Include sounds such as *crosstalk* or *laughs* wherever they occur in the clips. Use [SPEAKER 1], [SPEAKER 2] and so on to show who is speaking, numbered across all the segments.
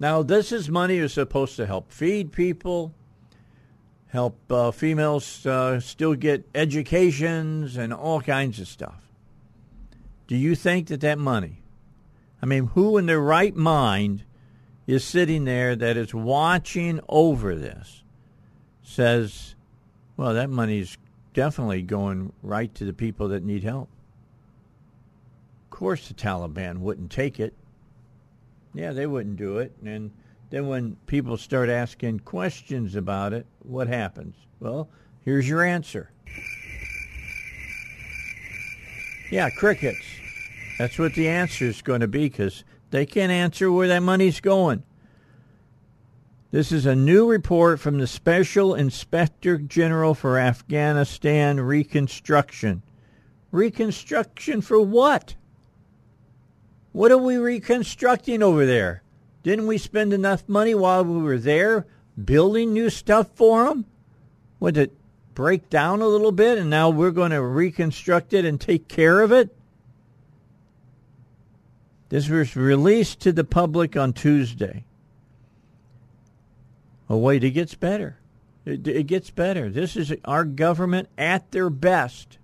[SPEAKER 1] Now, this is money is supposed to help feed people, help uh, females uh, still get educations and all kinds of stuff. Do you think that that money, I mean, who in their right mind is sitting there that is watching over this, says, well, that money's definitely going right to the people that need help? Of course, the Taliban wouldn't take it. Yeah, they wouldn't do it. And then when people start asking questions about it, what happens? Well, here's your answer. Yeah, crickets. That's what the answer is going to be because they can't answer where that money's going. This is a new report from the Special Inspector General for Afghanistan Reconstruction. Reconstruction for what? What are we reconstructing over there? Didn't we spend enough money while we were there building new stuff for them? Would it break down a little bit and now we're going to reconstruct it and take care of it? This was released to the public on Tuesday. Oh, wait, it gets better. It, it gets better. This is our government at their best.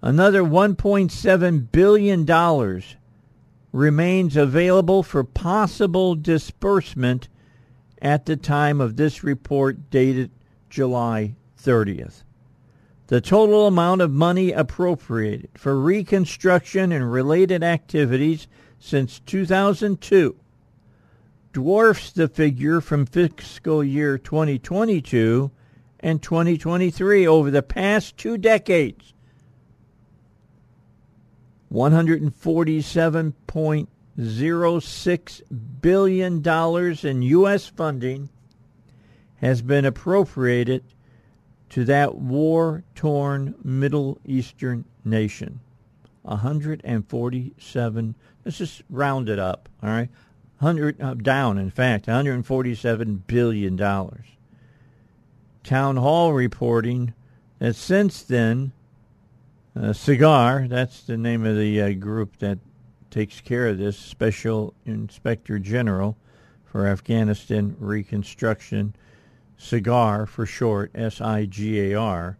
[SPEAKER 1] Another $1.7 billion remains available for possible disbursement at the time of this report dated July 30th. The total amount of money appropriated for reconstruction and related activities since 2002 dwarfs the figure from fiscal year 2022 and 2023 over the past two decades. $147.06 billion in U.S. funding has been appropriated to that war-torn Middle Eastern nation. 147, let's just round it up, all right? 100 uh, down, in fact, 147 billion dollars. Townhall reporting that since then, uh, SIGAR, that's the name of the uh, group that takes care of this, Special Inspector General for Afghanistan Reconstruction, SIGAR for short, S-I-G-A-R,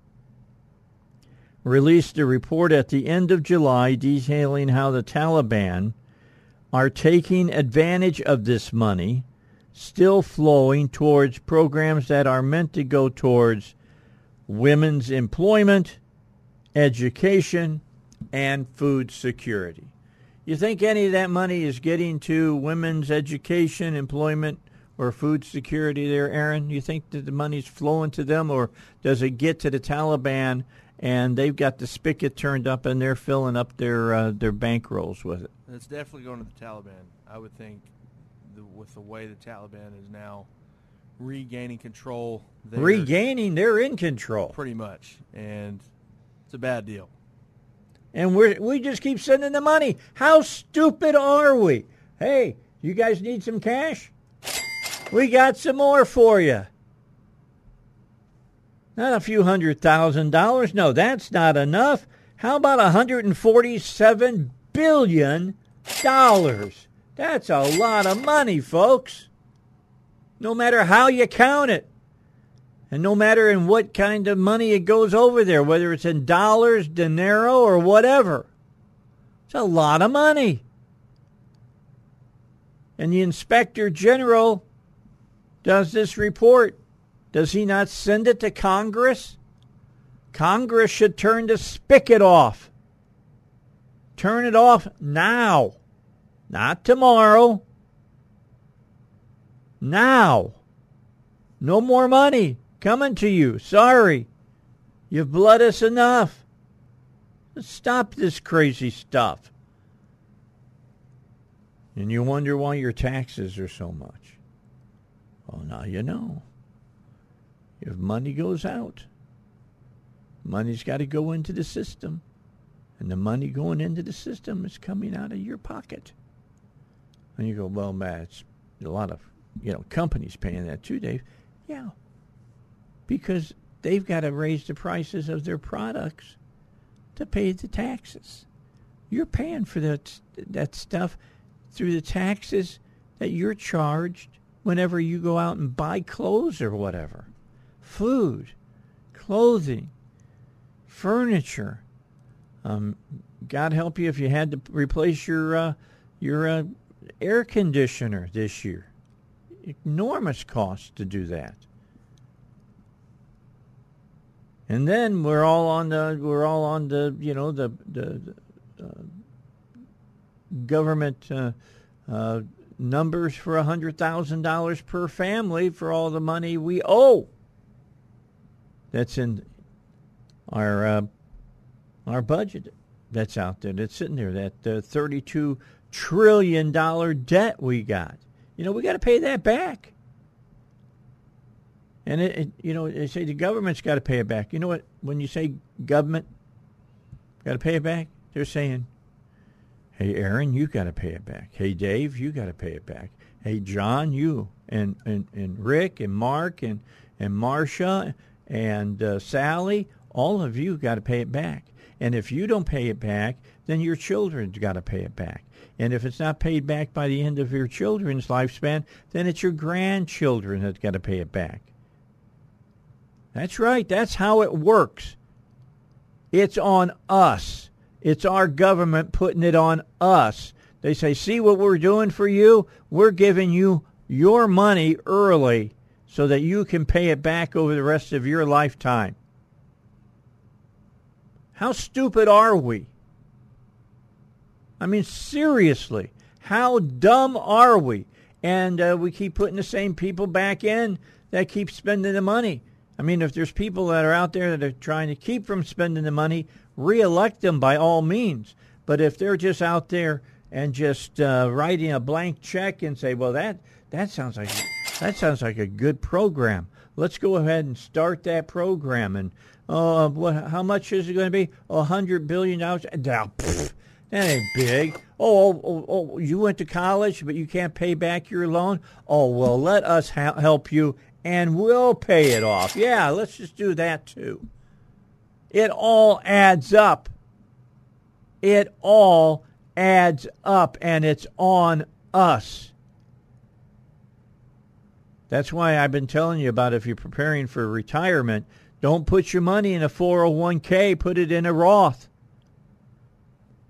[SPEAKER 1] released a report at the end of July detailing how the Taliban are taking advantage of this money still flowing towards programs that are meant to go towards women's employment, education, and food security. You think any of that money is getting to women's education, employment, or food security there, Aaron? You think that the money's flowing to them, or does it get to the Taliban and they've got the spigot turned up and they're filling up their uh, their bankrolls with it?
[SPEAKER 2] It's definitely going to the Taliban. I would think the, with the way the Taliban is now regaining control. they're-
[SPEAKER 1] Regaining, they're in control.
[SPEAKER 2] Pretty much. And it's a bad deal.
[SPEAKER 1] and we we just keep sending the money. How stupid are we? Hey, you guys need some cash? We got some more for you. Not a few hundred thousand dollars. No, that's not enough. How about 147 billion dollars? That's a lot of money, folks. No matter how you count it. And no matter in what kind of money it goes over there, whether it's in dollars, dinero, or whatever. It's a lot of money. And the inspector general does this report. Does he not send it to Congress? Congress should turn the spigot off. Turn it off now, not tomorrow. Now. No more money coming to you. Sorry. You've bled us enough. Stop this crazy stuff. And you wonder why your taxes are so much. Well, now you know. If money goes out, money's got to go into the system. And the money going into the system is coming out of your pocket. And you go, well, man, it's a lot of you know companies paying that too, Dave. Yeah, because they've got to raise the prices of their products to pay the taxes. You're paying for that that stuff through the taxes that you're charged whenever you go out and buy clothes or whatever, food, clothing, furniture. Um, God help you if you had to replace your uh, your uh, air conditioner this year. Enormous cost to do that. And then we're all on the we're all on the you know the the, uh, government uh, uh, numbers for a hundred thousand dollars per family for all the money we owe. That's in our uh, our budget. That's out there. That's sitting there. That uh, thirty-two trillion dollar debt we got. You know, we got to pay that back. And it, it, you know, they say the government's got to pay it back. You know what? When you say government got to pay it back, they're saying, "Hey, Aaron, you got to pay it back. Hey, Dave, you got to pay it back. Hey, John, you and and, and Rick and Mark and and Marcia and uh, Sally, all of you got to pay it back. And if you don't pay it back, then your children's got to pay it back. And if it's not paid back by the end of your children's lifespan, then it's your grandchildren that's got to pay it back. That's right. That's how it works. It's on us. It's our government putting it on us. They say, see what we're doing for you? We're giving you your money early so that you can pay it back over the rest of your lifetime. How stupid are we? I mean, seriously, how dumb are we? And uh, we keep putting the same people back in that keep spending the money. I mean, if there's people that are out there that are trying to keep from spending the money, reelect them by all means. But if they're just out there and just uh, writing a blank check and say, "Well, that that sounds like that sounds like a good program. Let's go ahead and start that program." And what? How much is it going to be? A hundred billion dollars? That ain't big. Oh, oh, oh, you went to college, but you can't pay back your loan. Oh, well, let us ha- help you and we'll pay it off. Yeah, let's just do that too. It all adds up. It all adds up, and it's on us. That's why I've been telling you about if you're preparing for retirement, don't put your money in a 401k, put it in a Roth.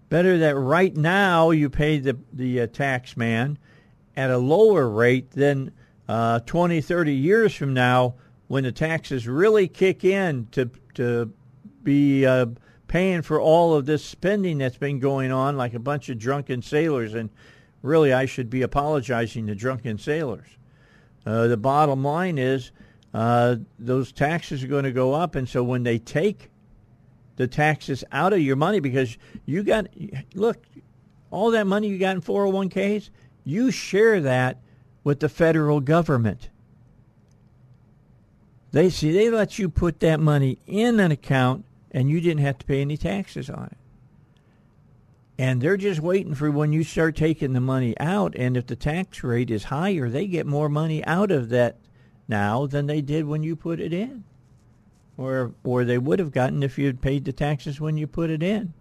[SPEAKER 1] Better that right now you pay the, the uh, tax man at a lower rate than uh, 20, 30 years from now, when the taxes really kick in to to be uh, paying for all of this spending that's been going on, like a bunch of drunken sailors, and really I should be apologizing to drunken sailors. Uh, the bottom line is uh, those taxes are going to go up, and so when they take the taxes out of your money, because you got look, all that money you got in 401ks, you share that with the federal government. They see they let you put that money in an account and you didn't have to pay any taxes on it. And they're just waiting for when you start taking the money out and if the tax rate is higher, they get more money out of that now than they did when you put it in. Or or they would have gotten if you'd paid the taxes when you put it in.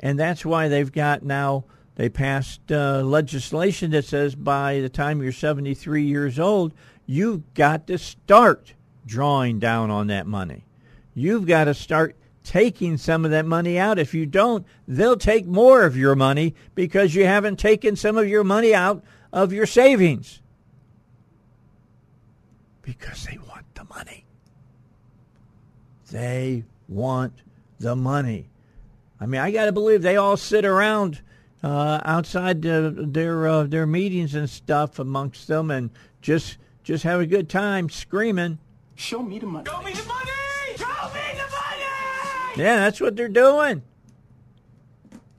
[SPEAKER 1] And that's why they've got now they passed uh, legislation that says by the time you're 73 years old, you've got to start drawing down on that money. You've got to start taking some of that money out. If you don't, they'll take more of your money because you haven't taken some of your money out of your savings. Because they want the money. They want the money. I mean, I got to believe they all sit around uh, outside uh, their uh, their meetings and stuff amongst them, and just just have a good time screaming.
[SPEAKER 3] Show me the money.
[SPEAKER 4] Show me the money. Show me the money.
[SPEAKER 1] Yeah, that's what they're doing.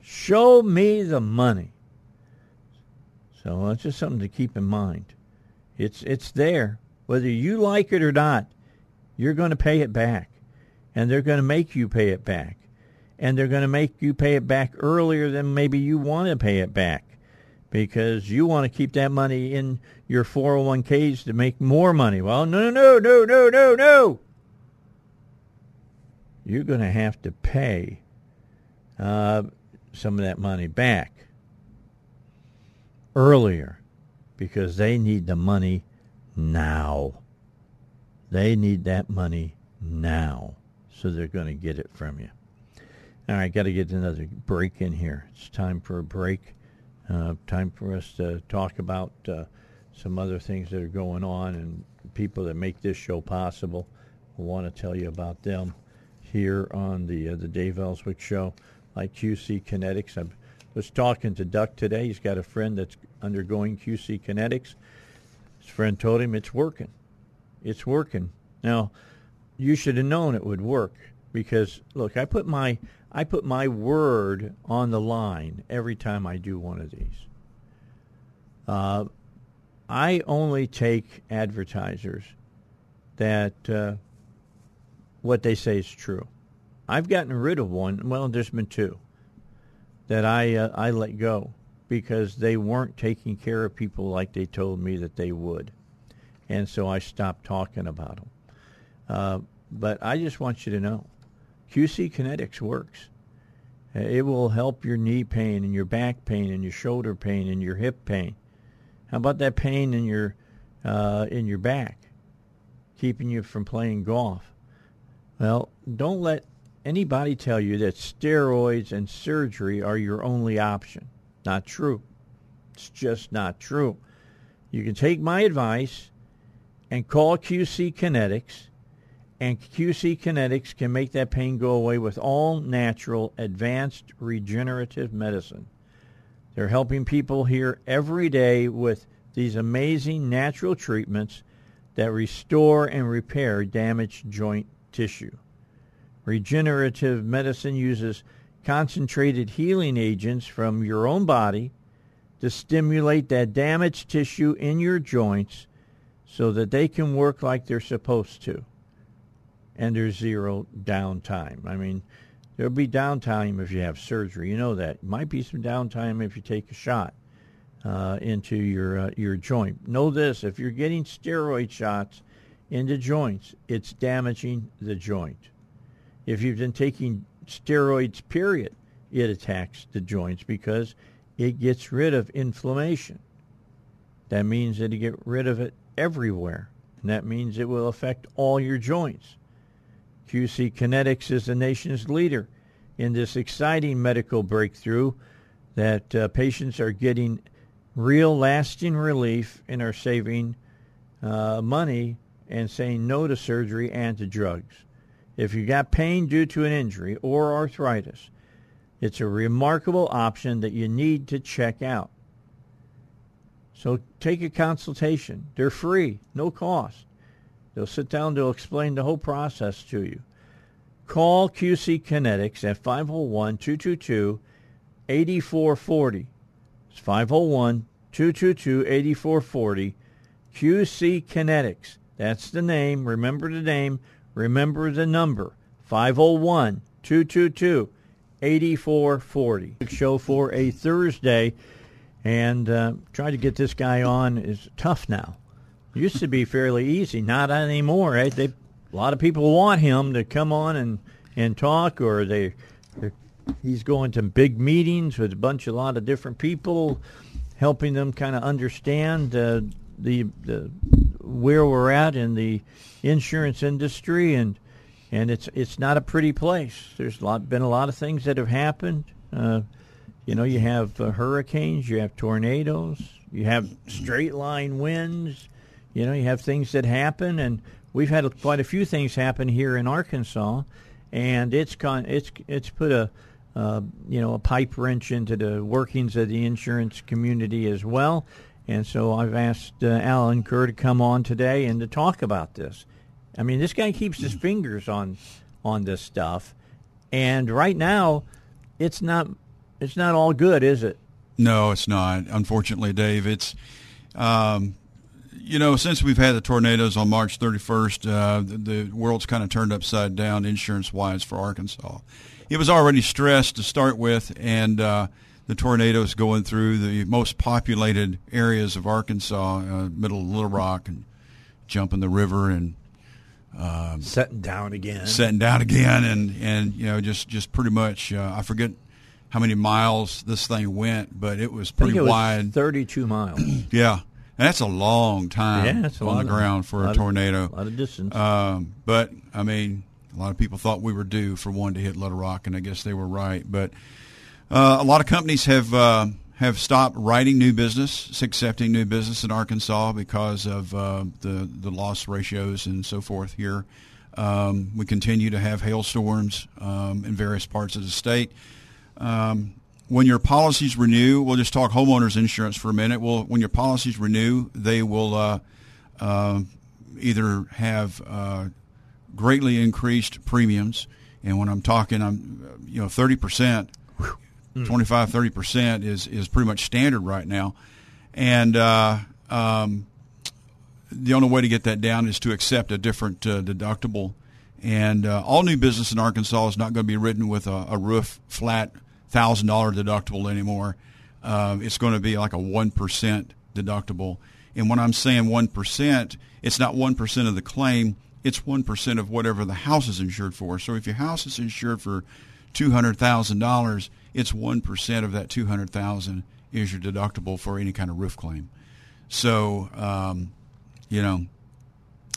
[SPEAKER 1] Show me the money. So it's just something to keep in mind. It's it's there, whether you like it or not. You're going to pay it back, and they're going to make you pay it back, and they're going to make you pay it back earlier than maybe you want to pay it back, because you want to keep that money in your 401ks to make more money. Well, no, no, no, no, no, no. You're going to have to pay uh, some of that money back earlier because they need the money now. They need that money now. So they're going to get it from you. All right, got to get another break in here. It's time for a break. Uh, time for us to talk about uh, some other things that are going on and people that make this show possible. We want to tell you about them here on the uh, the Dave Elswick Show, like QC Kinetics. I was talking to Duck today. He's got a friend that's undergoing QC Kinetics. His friend told him it's working. It's working. Now, you should have known it would work because look, I put my I put my word on the line every time I do one of these. Uh, I only take advertisers that uh, what they say is true. I've gotten rid of one. Well, there's been two that I uh, I let go because they weren't taking care of people like they told me that they would, and so I stopped talking about them. Uh, but I just want you to know, QC Kinetics works. It will help your knee pain and your back pain and your shoulder pain and your hip pain. How about that pain in your uh, in your back, keeping you from playing golf? Well, don't let anybody tell you that steroids and surgery are your only option. Not true. It's just not true. You can take my advice and call QC Kinetics, and QC Kinetics can make that pain go away with all natural, advanced regenerative medicine. They're helping people here every day with these amazing natural treatments that restore and repair damaged joint tissue. Regenerative medicine uses concentrated healing agents from your own body to stimulate that damaged tissue in your joints so that they can work like they're supposed to. And there's zero downtime. I mean, there'll be downtime if you have surgery. You know that. Might be some downtime if you take a shot uh, into your uh, your joint. Know this: if you're getting steroid shots into joints, it's damaging the joint. If you've been taking steroids, period, it attacks the joints because it gets rid of inflammation. That means that you get rid of it everywhere, and that means it will affect all your joints. QC Kinetics is the nation's leader in this exciting medical breakthrough that uh, patients are getting real lasting relief and are saving uh, money and saying no to surgery and to drugs. If you got pain due to an injury or arthritis, it's a remarkable option that you need to check out. So take a consultation. They're free, no cost. They'll sit down, they'll explain the whole process to you. Call QC Kinetics at 501 222 8440. It's 501 222 8440. QC Kinetics. That's the name. Remember the name. Remember the number. 501 222 8440. Show for a Thursday. And uh, trying to get this guy on is tough now. Used to be fairly easy. Not anymore. Right? They, a lot of people want him to come on and, and talk, or they he's going to big meetings with a bunch, a lot of different people, helping them kind of understand uh, the, the where we're at in the insurance industry, and and it's it's not a pretty place. There's a lot been a lot of things that have happened. Uh, you know, you have uh, hurricanes, you have tornadoes, you have straight line winds. You know, you have things that happen, and we've had quite a few things happen here in Arkansas, and it's con- it's it's put a uh, you know a pipe wrench into the workings of the insurance community as well. And so I've asked uh, Allen Kerr to come on today and to talk about this. I mean, this guy keeps his fingers on on this stuff, and right now, it's not it's not all good, is it?
[SPEAKER 3] No, it's not. Unfortunately, Dave, it's um, you know since we've had the tornadoes on March 31st, uh, the, the world's kind of turned upside down insurance wise for Arkansas. It was already stressed to start with, and uh, the tornadoes going through the most populated areas of Arkansas, uh, middle of Little Rock, and jumping the river and
[SPEAKER 1] um, setting down again,
[SPEAKER 3] setting down again, and and you know just just pretty much uh, I forget how many miles this thing went, but it was pretty
[SPEAKER 1] it
[SPEAKER 3] wide.
[SPEAKER 1] Was Thirty-two miles. *clears throat*
[SPEAKER 3] yeah, and that's a long time
[SPEAKER 1] yeah, that's
[SPEAKER 3] on the ground for a,
[SPEAKER 1] a
[SPEAKER 3] tornado.
[SPEAKER 1] Of, a lot of distance.
[SPEAKER 3] Um, but I mean, a lot of people thought we were due for one to hit Little Rock, and I guess they were right. But uh, a lot of companies have uh, have stopped writing new business, accepting new business in Arkansas because of uh, the the loss ratios and so forth here. Um, we continue to have hailstorms um, in various parts of the state. Um, when your policies renew, we'll just talk homeowners insurance for a minute. Well, when your policies renew, they will uh, uh, either have uh, greatly increased premiums, and when I'm talking, I'm you know 30 percent, 25, 30 percent is is pretty much standard right now, and uh, um, the only way to get that down is to accept a different uh, deductible. And uh, all new business in Arkansas is not going to be written with a, a roof flat thousand dollar deductible anymore. Uh, it's going to be like a one percent deductible. And when I'm saying one percent, it's not one percent of the claim; it's one percent of whatever the house is insured for. So if your house is insured for two hundred thousand dollars, it's one percent of that two hundred thousand is your deductible for any kind of roof claim. So um, you know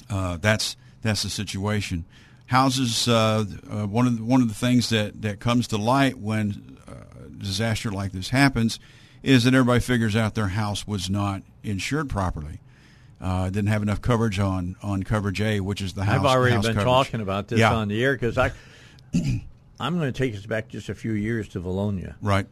[SPEAKER 3] uh, that's that's the situation. Houses, uh, uh, one of the, one of the things that, that comes to light when a disaster like this happens is that everybody figures out their house was not insured properly. Uh, didn't have enough coverage on, on coverage A, which is the house.
[SPEAKER 1] I've already
[SPEAKER 3] house
[SPEAKER 1] been
[SPEAKER 3] coverage.
[SPEAKER 1] talking about this
[SPEAKER 3] yeah.
[SPEAKER 1] on the air because I, *clears throat* I'm going to take us back just a few years to Vilonia.
[SPEAKER 3] Right.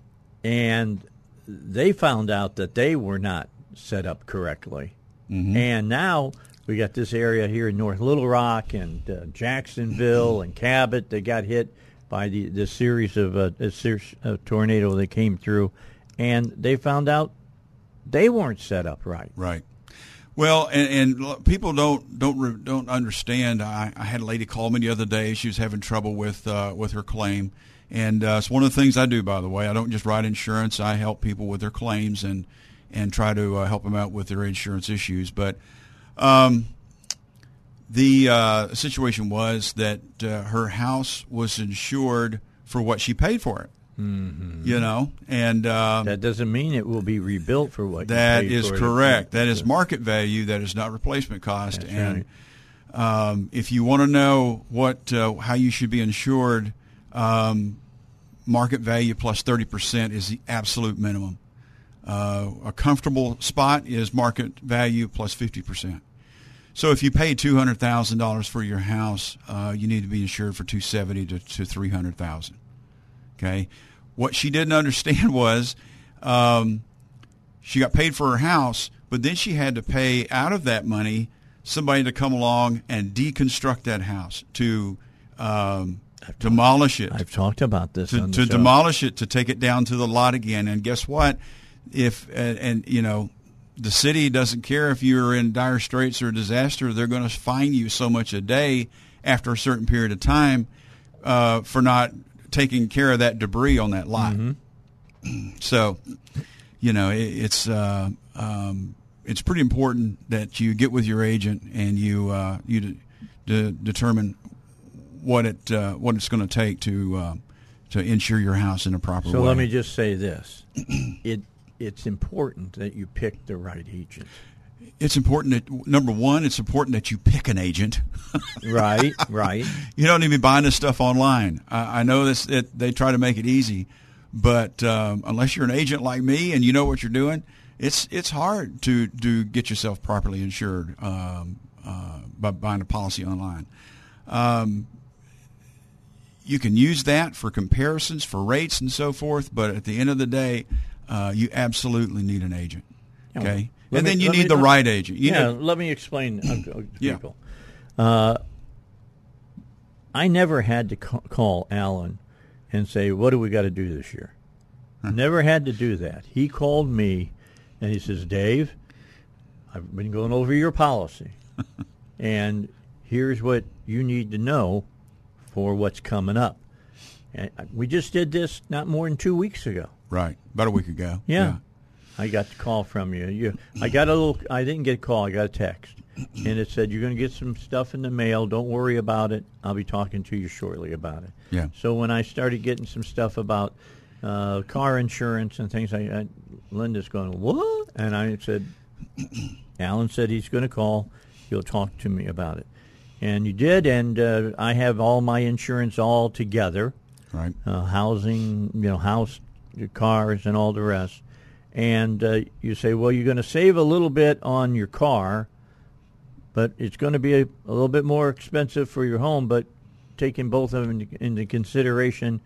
[SPEAKER 1] And they found out that they were not set up correctly.
[SPEAKER 3] Mm-hmm.
[SPEAKER 1] And now we got this area here in North Little Rock and uh, Jacksonville and Cabot. They got hit by the, the series of uh, a series of tornado that came through, and they found out they weren't set up right.
[SPEAKER 3] Right. Well, and, and people don't don't don't understand. I, I, had a lady call me the other day. She was having trouble with uh, with her claim, and uh, it's one of the things I do. By the way, I don't just write insurance. I help people with their claims and and try to uh, help them out with their insurance issues. But um, the uh, situation was that uh, her house was insured for what she paid for it.
[SPEAKER 1] Mm-hmm.
[SPEAKER 3] You know, and um,
[SPEAKER 1] that doesn't mean it will be rebuilt for what.
[SPEAKER 3] That is correct. That is market value. That is not replacement cost.
[SPEAKER 1] That's
[SPEAKER 3] and
[SPEAKER 1] right.
[SPEAKER 3] um, if you want to know what uh, how you should be insured, um, market value plus thirty percent is the absolute minimum. Uh, a comfortable spot is market value plus fifty percent. So if you pay two hundred thousand dollars for your house, uh, you need to be insured for two seventy to, to three hundred thousand. Okay, what she didn't *laughs* understand was um, she got paid for her house, but then she had to pay out of that money somebody to come along and deconstruct that house to um, demolish it.
[SPEAKER 1] I've talked about this
[SPEAKER 3] to, to demolish it to take it down to the lot again. And guess what? If and, and you know the city doesn't care if you're in dire straits or disaster. They're going to fine you so much a day after a certain period of time uh, for not taking care of that debris on that lot.
[SPEAKER 1] Mm-hmm. *clears throat*
[SPEAKER 3] So, you know, it, it's uh, um, it's pretty important that you get with your agent and you uh, you de- de- determine what it uh, what it's going to take to uh, to insure your house in a proper
[SPEAKER 1] so
[SPEAKER 3] way.
[SPEAKER 1] So let me just say this: *clears throat* it it's important that you pick the right agent.
[SPEAKER 3] It's important that number one, it's important that you pick an agent. *laughs*
[SPEAKER 1] right, right.
[SPEAKER 3] You don't need to be buying this stuff online. I, I know this; it, they try to make it easy, but um, unless you're an agent like me and you know what you're doing, it's it's hard to to get yourself properly insured um, uh, by buying a policy online. Um, you can use that for comparisons, for rates, and so forth. But at the end of the day, uh, you absolutely need an agent. Okay,
[SPEAKER 1] Let
[SPEAKER 3] and
[SPEAKER 1] me-
[SPEAKER 3] then you need
[SPEAKER 1] me-
[SPEAKER 3] the right agent. You
[SPEAKER 1] yeah,
[SPEAKER 3] know,
[SPEAKER 1] let me explain uh, to *clears throat*
[SPEAKER 3] Yeah.
[SPEAKER 1] people. Uh, I never had to call Allen and say, "What do we got to do this year?" Never had to do that. He called me and he says, Dave, I've been going over your policy. *laughs* and here's what you need to know for what's coming up. And we just did this not more than two weeks ago.
[SPEAKER 3] Right. About a week ago.
[SPEAKER 1] Yeah. I got the call from you. You, I got a little. I didn't get a call. I got a text, and it said you're going to get some stuff in the mail. Don't worry about it. I'll be talking to you shortly about it.
[SPEAKER 3] Yeah.
[SPEAKER 1] So when I started getting some stuff about uh, car insurance and things like that, Linda's going, "What?" And I said, *clears throat* "Allen said he's going to call. He'll talk to me about it." And you did, and uh, I have all my insurance all together,
[SPEAKER 3] Right.
[SPEAKER 1] uh, housing, you know, house, your cars, and all the rest. And uh, you say, well, you're going to save a little bit on your car, but it's going to be a, a little bit more expensive for your home. But taking both of them into, into consideration,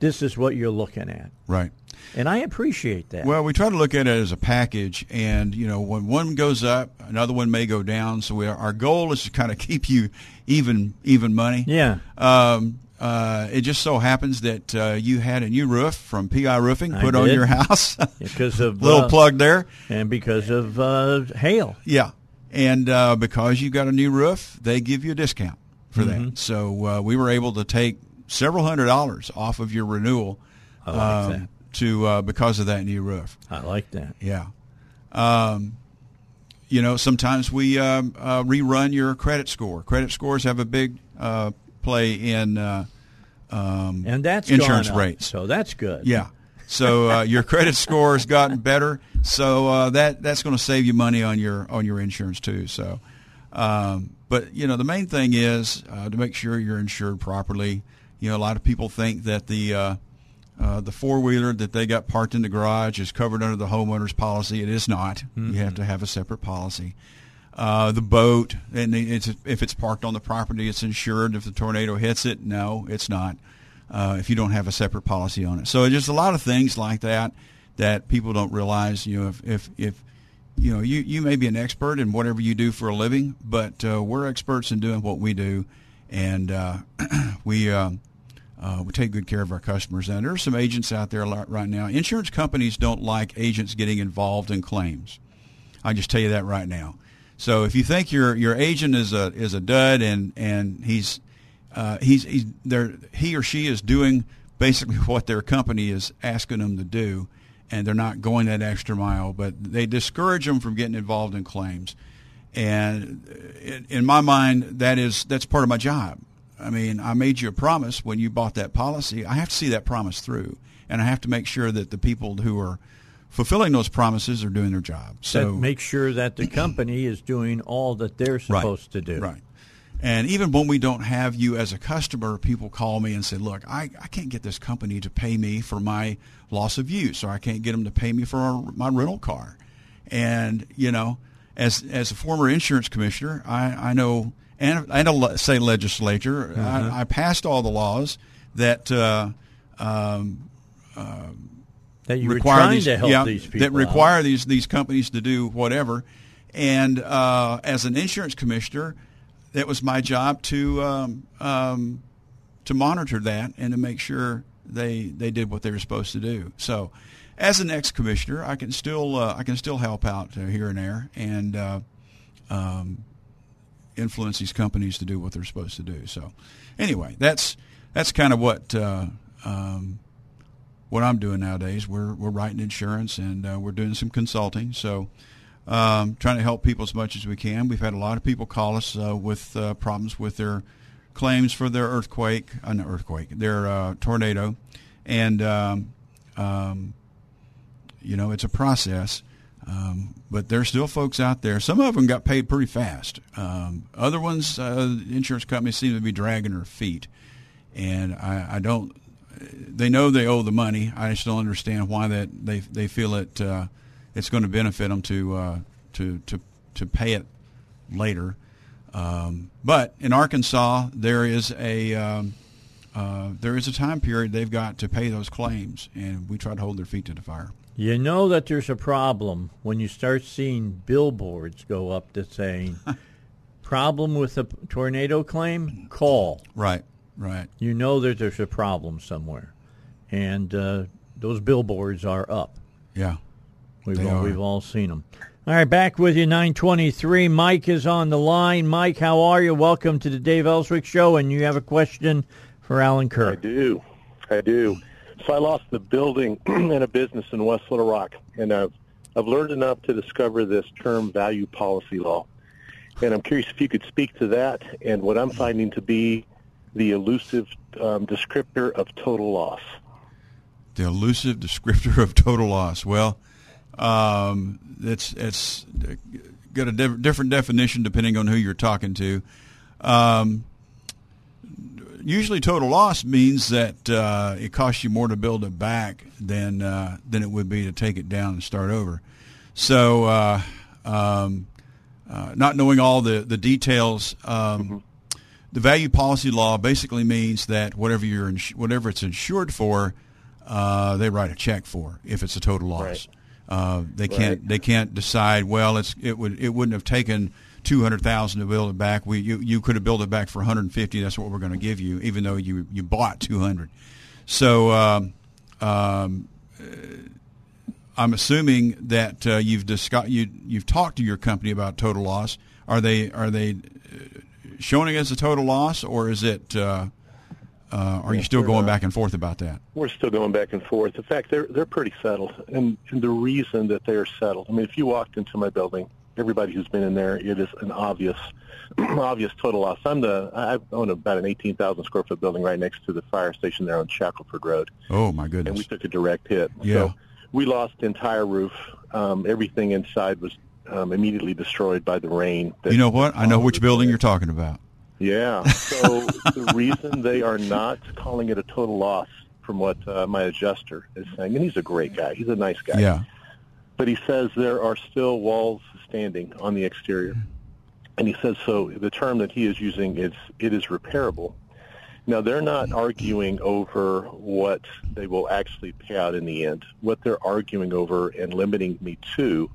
[SPEAKER 1] this is what you're looking at.
[SPEAKER 3] Right.
[SPEAKER 1] And I appreciate that.
[SPEAKER 3] Well, we try to look at it as a package, and you know, when one goes up, another one may go down. So we, our goal is to kind of *laughs* keep you even, even money.
[SPEAKER 1] yeah.
[SPEAKER 3] Um, uh, it just so happens that uh, you had a new roof from PI Roofing
[SPEAKER 1] I
[SPEAKER 3] put on your *laughs* house.
[SPEAKER 1] Because of
[SPEAKER 3] Little
[SPEAKER 1] uh,
[SPEAKER 3] plug there.
[SPEAKER 1] and because of uh, hail.
[SPEAKER 3] Yeah, and uh, because you got a new roof, they give you a discount for
[SPEAKER 1] Mm-hmm.
[SPEAKER 3] that. So uh, we were able to take several hundred dollars off of your renewal
[SPEAKER 1] like
[SPEAKER 3] um, to uh, because of that new roof.
[SPEAKER 1] I like that.
[SPEAKER 3] Yeah. Um, you know, sometimes we um, uh, rerun your credit score. Credit scores have a big uh, play in uh, um,
[SPEAKER 1] And that's
[SPEAKER 3] insurance rates.
[SPEAKER 1] So that's good.
[SPEAKER 3] Yeah. So uh, your credit score has gotten better. So uh, that that's going to save you money on your on your insurance too. So, um, but you know the main thing is uh, to make sure you're insured properly. You know, a lot of people think that the uh, uh, the four wheeler that they got parked in the garage is covered under the homeowner's policy. It is not. You have to have a separate policy. Uh, the boat, and it's, if it's parked on the property, it's insured. If the tornado hits it, no, it's not. Uh, if you don't have a separate policy on it, so there's a lot of things like that that people don't realize. You know, if if, if you know you, you may be an expert in whatever you do for a living, but uh, we're experts in doing what we do, and uh, *clears throat* we. Um, uh, we take good care of our customers. And there are some agents out there right now. Insurance companies don't like agents getting involved in claims. I just tell you that right now. So if you think your your agent is a is a dud and and he's uh, he's he's there he or she is doing basically *laughs* what their company is asking them to do, and they're not going that extra mile, but they discourage them from getting involved in claims. And in, in my mind, that is that's part of my job. I mean, I made you a promise when you bought that policy. I have to see that promise through, and I have to make sure that the people who are fulfilling those promises or doing their job. So
[SPEAKER 1] that make sure that the company is doing all that they're supposed to do.
[SPEAKER 3] Right. And even when we don't have you as a customer, people call me and say, look, I, I can't get this company to pay me for my loss of use, or I can't get them to pay me for my rental car. And, you know, as, as a former insurance commissioner, I, I know, and, and a le- state legislature, I, I passed all the laws that uh, um,
[SPEAKER 1] That you
[SPEAKER 3] require these,
[SPEAKER 1] to help
[SPEAKER 3] yeah,
[SPEAKER 1] these people.
[SPEAKER 3] that
[SPEAKER 1] out.
[SPEAKER 3] require these these companies to do whatever. And uh, as an insurance commissioner, it was my job to um, um, to monitor that and to make sure they they did what they were supposed to do. So, as an ex commissioner, I can still uh, I can still help out uh, here and there and uh, um, influence these companies to do what they're supposed to do. So, anyway, that's that's kind of what. Uh, um, what I'm doing nowadays. We're we're writing insurance and uh, we're doing some consulting. So um, trying to help people as much as we can. We've had a lot of people call us uh, with uh, problems with their claims for their earthquake, uh, not earthquake, their uh, tornado, and um, um, you know it's a process. Um, but there's still folks out there. Some of them got paid pretty fast. Um, other ones, uh, insurance companies seem to be dragging their feet, and I, I don't they know they owe the money. I just don't understand why that they they feel it uh, it's going to benefit them to uh, to to to pay it later. Um, but in Arkansas, there is a um, uh, there is a time period they've got to pay those claims, and we try to hold their feet to the fire.
[SPEAKER 1] You know that there's a problem when you start seeing billboards go up that saying, *laughs* "Problem with a tornado claim? Call."
[SPEAKER 3] Right, right.
[SPEAKER 1] You know that there's a problem somewhere, and uh, those billboards are up.
[SPEAKER 3] Yeah.
[SPEAKER 1] We've
[SPEAKER 3] They
[SPEAKER 1] all,
[SPEAKER 3] are.
[SPEAKER 1] we've all seen them. All right, back with you, 923. Mike is on the line. Mike, how are you? Welcome to the Dave Elswick Show, and you have a question for
[SPEAKER 5] Allen
[SPEAKER 1] Kerr.
[SPEAKER 5] I do. I do. So I lost the building *clears throat* and a business in West Little Rock, and I've I've learned enough to discover this term value policy law. And I'm curious if you could speak to that and what I'm finding to be the elusive um, descriptor of total loss.
[SPEAKER 3] The elusive descriptor of total loss. Well, um, it's it's got a diff- different definition depending on who you're talking to. Um, usually, total loss means that uh, it costs you more to build it back than uh, than it would be to take it down and start over. So, uh, um, uh, not knowing all the the details. Um, the value policy law basically means that whatever you're ins- whatever it's insured for, uh, they write a check for if it's a total loss.
[SPEAKER 5] Right.
[SPEAKER 3] Uh, they can't
[SPEAKER 5] Right.
[SPEAKER 3] they can't decide. Well, it's it would it wouldn't have taken two hundred thousand to build it back. We you, you could have built it back for one hundred and fifty. That's what we're going to give you, even though you you bought two hundred. So um, um, uh, I'm assuming that uh, you've discussed you you've talked to your company about total loss. Are they are they uh, showing as a total loss, or is it? Uh, uh, are you still going back and forth about that?
[SPEAKER 5] We're still going back and forth. In fact, they're they're pretty settled, and, and the reason that they are settled. I mean, if you walked into my building, everybody who's been in there, it is an obvious, *clears throat* obvious total loss. I'm the I own about an 18,000 square foot building right next to the fire station there on Shackelford Road,
[SPEAKER 3] Oh my goodness!
[SPEAKER 5] and we took a direct hit.
[SPEAKER 3] Yeah.
[SPEAKER 5] So we lost the entire roof. Um, everything inside was um, immediately destroyed by the rain.
[SPEAKER 3] You know what? I know which building you're talking about.
[SPEAKER 5] Yeah. So the *laughs* reason they are not calling it a total loss, from what uh, my adjuster is saying, and he's a great guy, he's a nice guy,
[SPEAKER 3] Yeah.
[SPEAKER 5] but he says there are still walls standing on the exterior, and he says so. The term that he is using is it is repairable. Now they're not arguing over what they will actually pay out in the end. What they're arguing over and limiting me to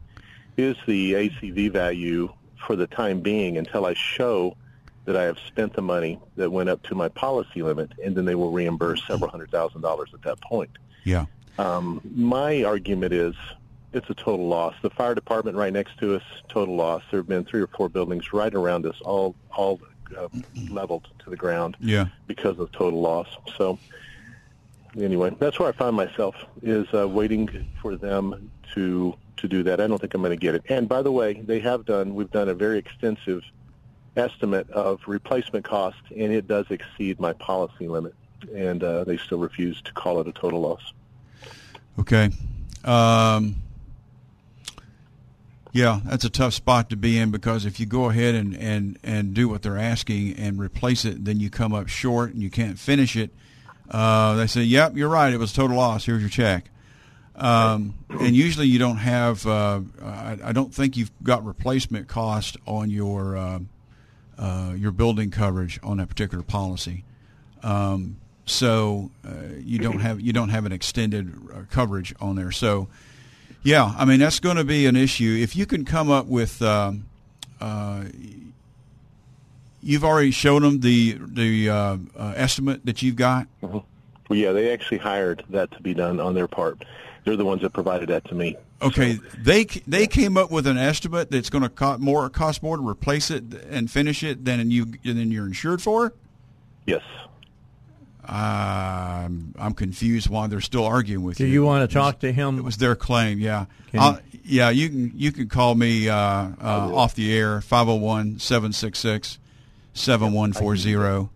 [SPEAKER 5] is the ACV value for the time being until I show that I have spent the money that went up to my policy limit, and then they will reimburse several hundred thousand dollars at that point.
[SPEAKER 3] Yeah.
[SPEAKER 5] Um, my argument is it's a total loss. The fire department right next to us, total loss. There have been three or four buildings right around us, all all uh, leveled to the ground
[SPEAKER 3] Yeah.
[SPEAKER 5] because of total loss. So anyway, that's where I find myself is uh, waiting for them to to do that. I don't think I'm going to get it. And by the way, they have done. We've done a very extensive estimate of replacement cost, and it does exceed my policy limit. And uh, they still refuse to call it a total loss.
[SPEAKER 3] Okay. Um, yeah, that's a tough spot to be in because if you go ahead and, and, and do what they're asking and replace it, then you come up short and you can't finish it. Uh, they say, "Yep, you're right. It was a total loss. Here's your check." Um, and usually you don't have. Uh, I, I don't think you've got replacement cost on your uh, uh, your building coverage on that particular policy. Um, so uh, you don't have you don't have an extended uh, coverage on there. So yeah, I mean that's going to be an issue. If you can come up with, um, uh, you've already shown them the the estimate that you've got.
[SPEAKER 5] Well, yeah, they actually hired that to be done on their part. They're the ones that provided that to me.
[SPEAKER 3] Okay, they they came up with an estimate that's going to cost more cost more to replace it and finish it than you than you're insured for.
[SPEAKER 5] Yes.
[SPEAKER 3] Um, I'm confused why they're still arguing with
[SPEAKER 1] Do
[SPEAKER 3] you.
[SPEAKER 1] Do you want to
[SPEAKER 3] It was-
[SPEAKER 1] talk to him?
[SPEAKER 3] It was their claim. Yeah. I'll- yeah. You can you can call me uh, uh, off the air 501-766-7140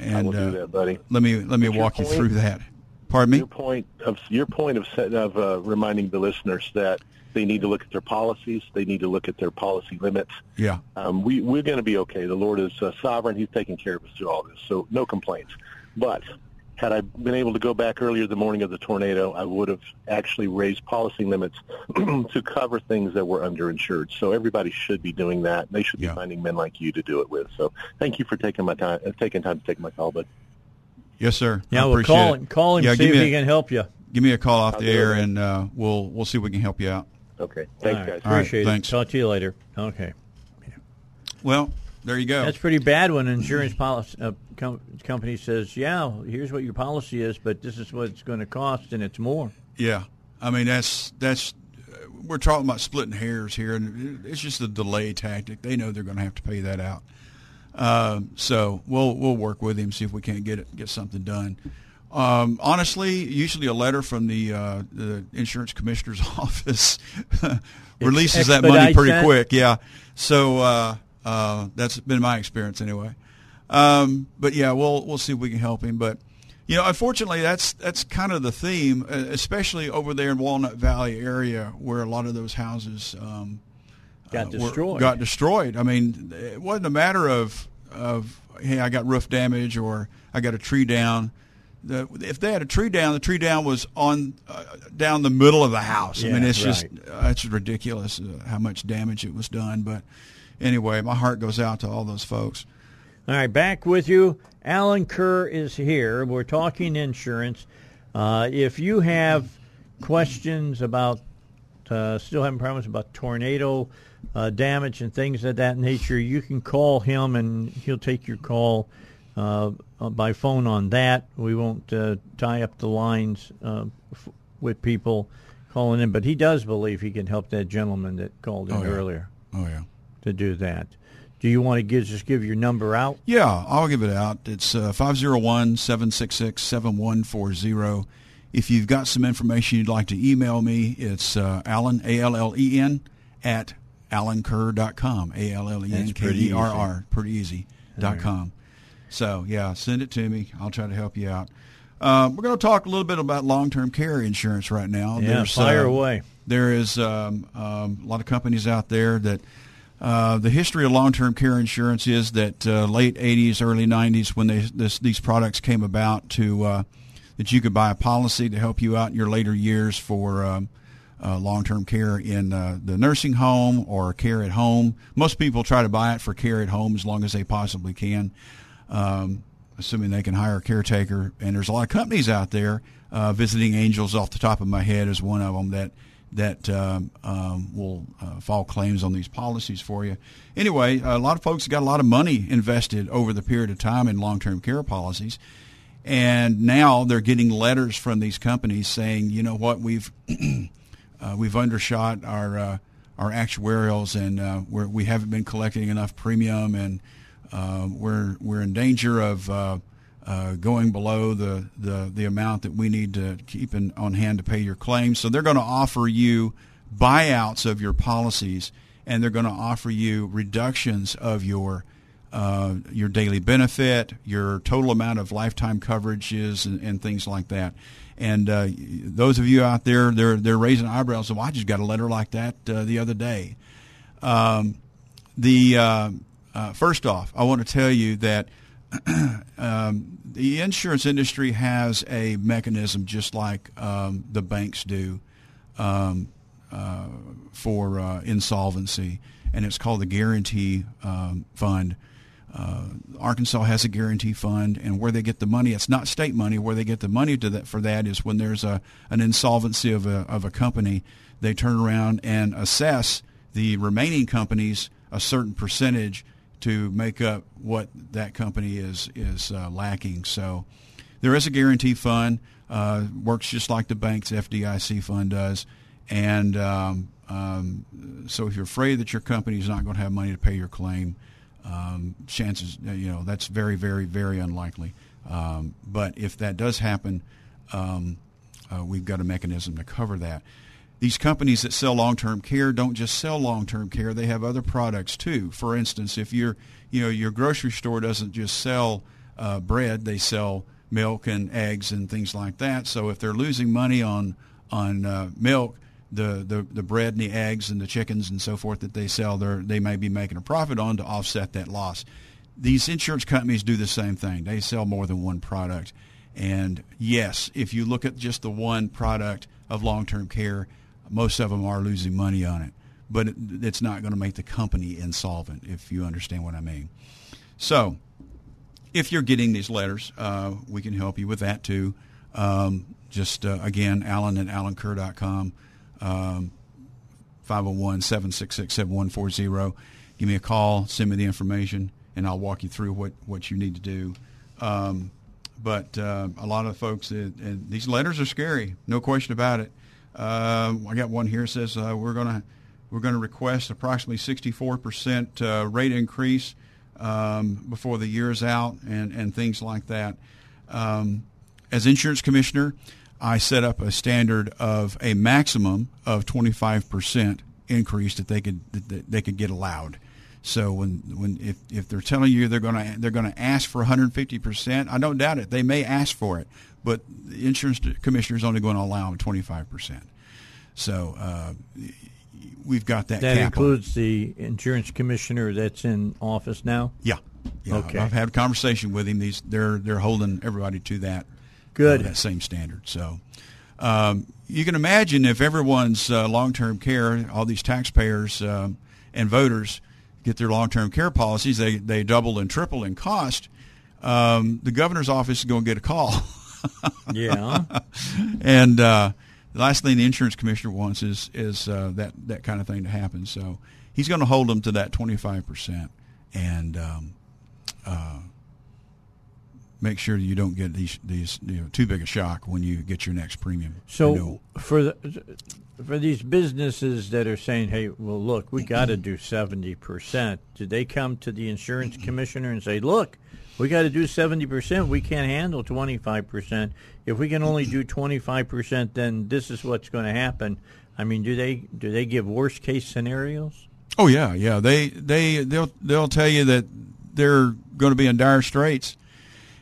[SPEAKER 3] and
[SPEAKER 5] I will do
[SPEAKER 3] uh,
[SPEAKER 5] that, buddy.
[SPEAKER 3] let me let me
[SPEAKER 5] But your
[SPEAKER 3] walk you
[SPEAKER 5] point-
[SPEAKER 3] through that. Pardon me.
[SPEAKER 5] Your point of your point of of uh, reminding the listeners that they need to look at their policies, they need to look at their policy limits.
[SPEAKER 3] Yeah.
[SPEAKER 5] Um, we we're going to be okay. The Lord is uh, sovereign; He's taking care of us through all this, so no complaints. But had I been able to go back earlier the morning of the tornado, I would have actually raised policy limits *clears throat* to cover things that were underinsured. So everybody should be doing that. They should
[SPEAKER 3] Yeah.
[SPEAKER 5] be finding men like you to do it with. So thank you for taking my time, uh, taking time to take my call, bud.
[SPEAKER 3] Yes, sir.
[SPEAKER 1] yeah,
[SPEAKER 3] I
[SPEAKER 1] well,
[SPEAKER 3] appreciate
[SPEAKER 1] call
[SPEAKER 3] it.
[SPEAKER 1] him. Call him.
[SPEAKER 3] Yeah,
[SPEAKER 1] see
[SPEAKER 3] give
[SPEAKER 1] if
[SPEAKER 3] me
[SPEAKER 1] he can help you.
[SPEAKER 3] Give me a call off
[SPEAKER 5] I'll
[SPEAKER 3] the air,
[SPEAKER 5] it.
[SPEAKER 3] and uh, we'll we'll see if we can help you out.
[SPEAKER 5] Okay, thanks,
[SPEAKER 1] All right,
[SPEAKER 5] guys.
[SPEAKER 3] All right,
[SPEAKER 1] Appreciate
[SPEAKER 3] thanks.
[SPEAKER 1] it. Talk to you later. Okay.
[SPEAKER 3] Well, there you go.
[SPEAKER 1] That's pretty bad when an insurance policy uh, com- company says, "Yeah, here's what your policy is, but this is what it's going to cost, and it's more."
[SPEAKER 3] Yeah, I mean that's that's we're talking about splitting hairs here, and it's just a delay tactic. They know they're going to have to pay that out. Um, so we'll we'll work with him see if we can't get it get something done. Um, honestly, usually a letter from the uh, the insurance commissioner's *laughs* office releases that money pretty
[SPEAKER 1] that?
[SPEAKER 3] quick. Yeah, so uh, uh, that's been my experience anyway. Um, but yeah, we'll we'll see if we can help him. But you know, unfortunately, that's that's kind of the theme, uh, especially over there in Walnut Valley area, where a lot of those houses um,
[SPEAKER 1] got
[SPEAKER 3] uh, were-
[SPEAKER 1] destroyed.
[SPEAKER 3] got destroyed. I mean, it wasn't a matter of of hey, I got roof damage or I got a tree down. The, if they had a tree down, the tree down was on uh, down the middle of the house. I mean,
[SPEAKER 1] Yeah,
[SPEAKER 3] it's just
[SPEAKER 1] right.
[SPEAKER 3] uh, it's ridiculous uh, how much damage it was done. But anyway, my heart goes out to all those folks.
[SPEAKER 1] All right, back with you. Allen Kerr is here. We're talking insurance. Uh, if you have questions about, uh, still having problems about tornado uh, damage and things of that nature, you can call him and he'll take your call uh, uh, by phone on that. We won't uh, tie up the lines uh, f- with people calling in, but he does believe he can help that gentleman that called in
[SPEAKER 3] Oh, yeah.
[SPEAKER 1] earlier
[SPEAKER 3] Oh yeah.
[SPEAKER 1] to do that. Do you want to give, just give your number out?
[SPEAKER 3] Yeah, I'll give it out. It's uh, 501-766-7140. If you've got some information you'd like to email me, it's uh, Allen, A-L-L-E-N, at allenkerr.com,
[SPEAKER 1] That's pretty
[SPEAKER 3] A-L-L-E-N-K-E-R-R, pretty easy, dot com. So, yeah, send it to me. I'll try to help you out. Uh, we're going to talk a little bit about long-term care insurance right now.
[SPEAKER 1] Yeah, fire
[SPEAKER 3] uh,
[SPEAKER 1] away.
[SPEAKER 3] There is um, um, a lot of companies out there that uh, the history of long-term care insurance is that uh, late 80s, early 90s, when they, this, these products came about, to uh, that you could buy a policy to help you out in your later years for um, uh, long-term care in uh, the nursing home or care at home. Most people try to buy it for care at home as long as they possibly can, um, assuming they can hire a caretaker. And there's a lot of companies out there. Uh, Visiting Angels, off the top of my head, is one of them that that um, um, will uh, file claims on these policies for you. Anyway, a lot of folks got a lot of money invested over the period of time in long-term care policies, and now they're getting letters from these companies saying, you know what, we've *clears throat* uh, we've undershot our uh, our actuarials, and uh, we're, we haven't been collecting enough premium, and uh, we're we're in danger of uh, uh, going below the, the, the amount that we need to keep in, on hand to pay your claims. So they're going to offer you buyouts of your policies, and they're going to offer you reductions of your uh, your daily benefit, your total amount of lifetime coverages, and, and things like that. And uh, those of you out there, they're they're raising eyebrows. Well, I just got a letter like that uh, the other day. Um, the uh, uh, first off, I want to tell you that *clears throat* um, the insurance industry has a mechanism just like um, the banks do um, uh, for uh, insolvency, and it's called the Guarantee um, Fund. Uh, Arkansas has a guarantee fund, and where they get the money, it's not state money. Where they get the money to that for that is when there's a an insolvency of a of a company, they turn around and assess the remaining companies a certain percentage to make up what that company is is uh, lacking. So there is a guarantee fund. Uh, works just like the bank's FDIC fund does, and um, um, so if you're afraid that your company is not going to have money to pay your claim, um, chances you know that's very very very unlikely. Um, but if that does happen, um, uh, we've got a mechanism to cover that. These companies that sell long-term care don't just sell long-term care; they have other products too. For instance, if your you know your grocery store doesn't just sell uh, bread; they sell milk and eggs and things like that. So if they're losing money on on uh, milk, the, the the bread and the eggs and the chickens and so forth that they sell, they may be making a profit on to offset that loss. These insurance companies do the same thing. They sell more than one product. And yes, if you look at just the one product of long-term care, most of them are losing money on it. But it, it's not going to make the company insolvent, if you understand what I mean. So, if you're getting these letters, uh, we can help you with that too. Um, just uh, again, Allen at allenkerr.com, um, 501-766-7140. give me a call, send me the information, and I'll walk you through what, what you need to do. Um, but uh, a lot of folks, uh, and these letters are scary, no question about it. Uh, I got one here that says uh, we're going to we're going to request approximately 64 percent uh, rate increase um, before the year's out, and and things like that. Um, as insurance commissioner, I set up a standard of a maximum of 25 percent increase that they could that they could get allowed. So when when if, if they're telling you they're going to they're going to ask for 150 percent, I don't doubt it. They may ask for it, but the insurance commissioner is only going to allow them 25 percent. So uh, we've got that.
[SPEAKER 1] That includes the insurance commissioner that's in office now.
[SPEAKER 3] Yeah. yeah.
[SPEAKER 1] Okay.
[SPEAKER 3] I've had a conversation with him. These they're they're holding everybody to that.
[SPEAKER 1] Good.
[SPEAKER 3] that same standard. So. Um, you can imagine if everyone's uh, long-term care, all these taxpayers um, and voters get their long-term care policies, they they double and triple in cost. Um, the governor's office is going to get a call. *laughs*
[SPEAKER 1] Yeah.
[SPEAKER 3] and uh, the last thing the insurance commissioner wants is is uh, that that kind of thing to happen. So he's going to hold them to that twenty five percent and um, uh, make sure you don't get these these you know too big a shock when you get your next premium.
[SPEAKER 1] So
[SPEAKER 3] renewal.
[SPEAKER 1] for the, for these businesses that are saying, "Hey, well, look, we got to do seventy percent," did they come to the insurance commissioner and say, "Look, we got to do seventy percent. We can't handle twenty five percent. If we can only do twenty five percent, then this is what's going to happen." I mean, do they do they give worst case scenarios?
[SPEAKER 3] Oh yeah, yeah. They they they'll they'll tell you that they're going to be in dire straits.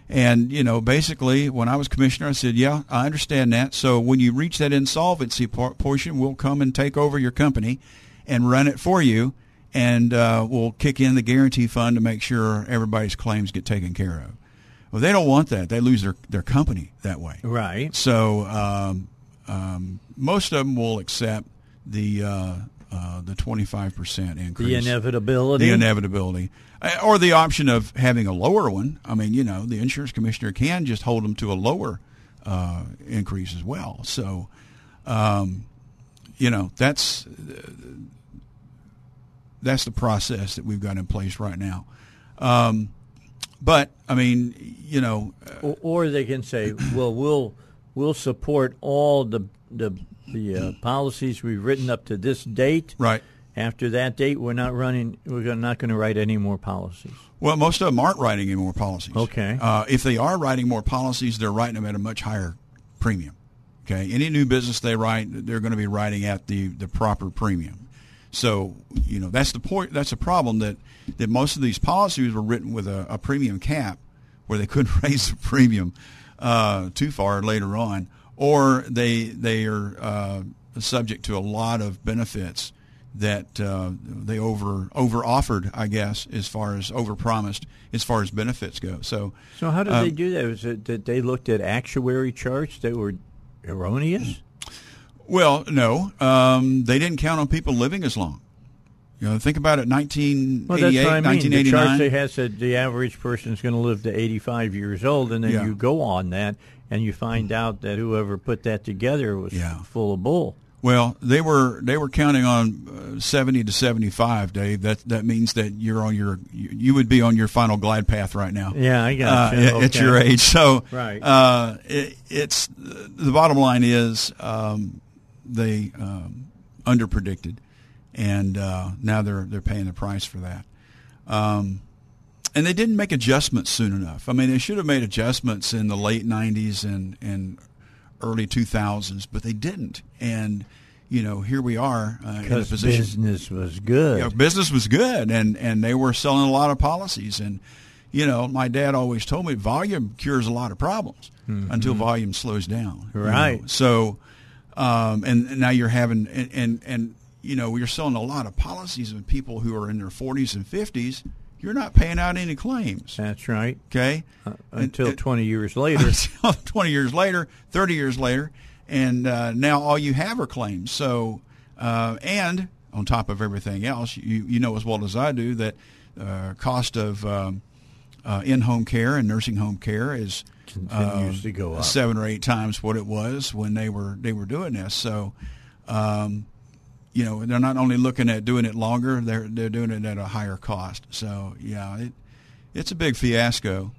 [SPEAKER 3] And you know, basically, when I was commissioner, I said, "Yeah, I understand that. So when you reach that insolvency por- portion, we'll come and take over your company and run it for you, and uh, we'll kick in the guarantee fund to make sure everybody's claims get taken care of." Well, they don't want that. They lose their their company that way.
[SPEAKER 1] Right.
[SPEAKER 3] So um, um, most of them will accept the uh, uh, the twenty five percent increase,
[SPEAKER 1] The inevitability.
[SPEAKER 3] the inevitability, or the option of having a lower one. I mean, you know, the insurance commissioner can just hold them to a lower uh, increase as well. So, um, you know, that's that's the process that we've got in place right now. Um, but I mean, you know,
[SPEAKER 1] or, or they can say, "Well, we'll we'll support all the the the uh, policies we've written up to this date.
[SPEAKER 3] right.
[SPEAKER 1] After that date, we're not running. We're not going to write any more policies."
[SPEAKER 3] Well, most of them aren't writing any more policies.
[SPEAKER 1] Okay.
[SPEAKER 3] Uh, if they are writing more policies, they're writing them at a much higher premium. Okay. Any new business they write, they're going to be writing at the, the proper premium. So you know that's the point. That's the problem that that most of these policies were written with a, a premium cap, where they couldn't *laughs* raise the premium uh, too far later on, or they they are uh, subject to a lot of benefits that uh, they over over offered, I guess, as far as over promised as far as benefits go. So,
[SPEAKER 1] So how did
[SPEAKER 3] um,
[SPEAKER 1] they do that? Was it that they looked at actuary charts that were erroneous?
[SPEAKER 3] well, no, um, they didn't count on people living as long. You know, think about it. 1988,
[SPEAKER 1] that's I mean. The charts
[SPEAKER 3] 1989.
[SPEAKER 1] they had said the average person is going to live to 85 years old, and then
[SPEAKER 3] Yeah.
[SPEAKER 1] you go on that, and you find out that whoever put that together was
[SPEAKER 3] Yeah.
[SPEAKER 1] full of bull.
[SPEAKER 3] Well, they were they were counting on uh, 70 to 75, Dave. That that means that you're on your you, you would be on your final glide path right now.
[SPEAKER 1] Yeah, I
[SPEAKER 3] uh,
[SPEAKER 1] got
[SPEAKER 3] at, at
[SPEAKER 1] Okay.
[SPEAKER 3] your age. So,
[SPEAKER 1] Right.
[SPEAKER 3] uh, it, it's the bottom line is um, they um, underpredicted, and uh, now they're they're paying the price for that. Um, and they didn't make adjustments soon enough. I mean, they should have made adjustments in the late '90s and and early 2000s, but they didn't. And you know, here we are uh, in a position
[SPEAKER 1] business was good.
[SPEAKER 3] you know, business was good and and they were selling a lot of policies and you know my dad always told me volume cures a lot of problems until volume slows down you know.
[SPEAKER 1] Mm-hmm. Right.
[SPEAKER 3] so um, and, and now you're having and, and and you know you're selling a lot of policies with people who are in their 40s and 50s you're not paying out any claims
[SPEAKER 1] That's right.
[SPEAKER 3] okay
[SPEAKER 1] Until
[SPEAKER 3] And-
[SPEAKER 1] 20 years later. *laughs*
[SPEAKER 3] 20 years later, 30 years later, and uh, now all you have are claims. So, uh, and on top of everything else, you, you know as well as I do that uh, cost of um, uh, in-home care and nursing home care is
[SPEAKER 1] Continues to go up.
[SPEAKER 3] seven or eight times what it was when they were they were doing this. So, um, you know, they're not only looking at doing it longer, they're they're doing it at a higher cost. So yeah, it it's a big fiasco.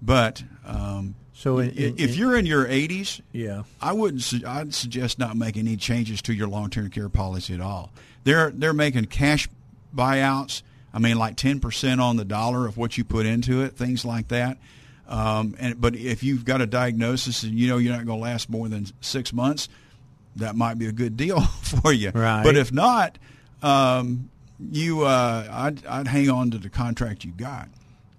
[SPEAKER 3] But um,
[SPEAKER 1] So in- in-
[SPEAKER 3] if you're in your 80s,
[SPEAKER 1] Yeah.
[SPEAKER 3] I wouldn't. su- I'd suggest not making any changes to your long-term care policy at all. They're they're making cash buyouts. I mean, like ten percent on the dollar of what you put into it, things like that. Um, and but if you've got a diagnosis and you know you're not going to last more than six months, that might be a good deal *laughs* for you.
[SPEAKER 1] Right.
[SPEAKER 3] But if not, um, you uh, I'd I'd hang on to the contract you got.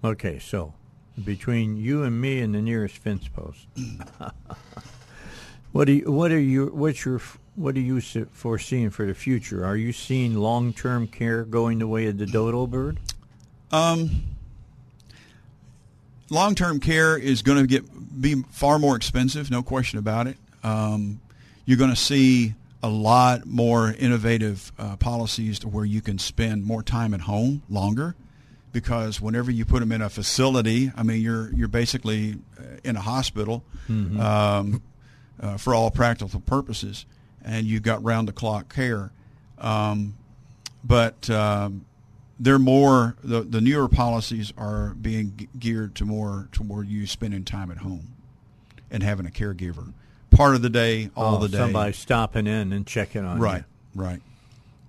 [SPEAKER 1] Okay, so between you and me and the nearest fence post, *laughs* what do you, what are you what's your what are you foreseeing for the future? Are you seeing long term care going the way of the dodo bird?
[SPEAKER 3] Um, long-term care is going to get be far more expensive, no question about it. Um, you're going to see a lot more innovative uh, policies to where you can spend more time at home longer, because whenever you put them in a facility, I mean, you're you're basically uh, in a hospital um, uh, for all practical purposes, and you've got round-the-clock care. Um, but um, they're more the the newer policies are being geared to more toward you spending time at home and having a caregiver part of the day, all
[SPEAKER 1] Oh,
[SPEAKER 3] the day.
[SPEAKER 1] Somebody stopping in and checking on
[SPEAKER 3] you. right,
[SPEAKER 1] right.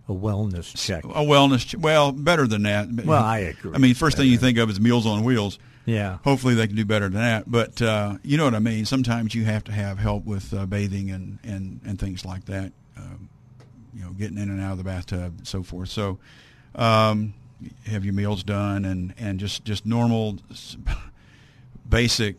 [SPEAKER 1] A wellness check.
[SPEAKER 3] A wellness, ch- well, better than that.
[SPEAKER 1] Well, I agree.
[SPEAKER 3] I mean, first thing you think of is Meals on Wheels.
[SPEAKER 1] Yeah.
[SPEAKER 3] Hopefully, they can do better than that. But uh, you know what I mean. Sometimes you have to have help with uh, bathing and, and, and things like that. Um, you know, getting in and out of the bathtub and so forth. So, um, have your meals done and, and just just normal, *laughs* basic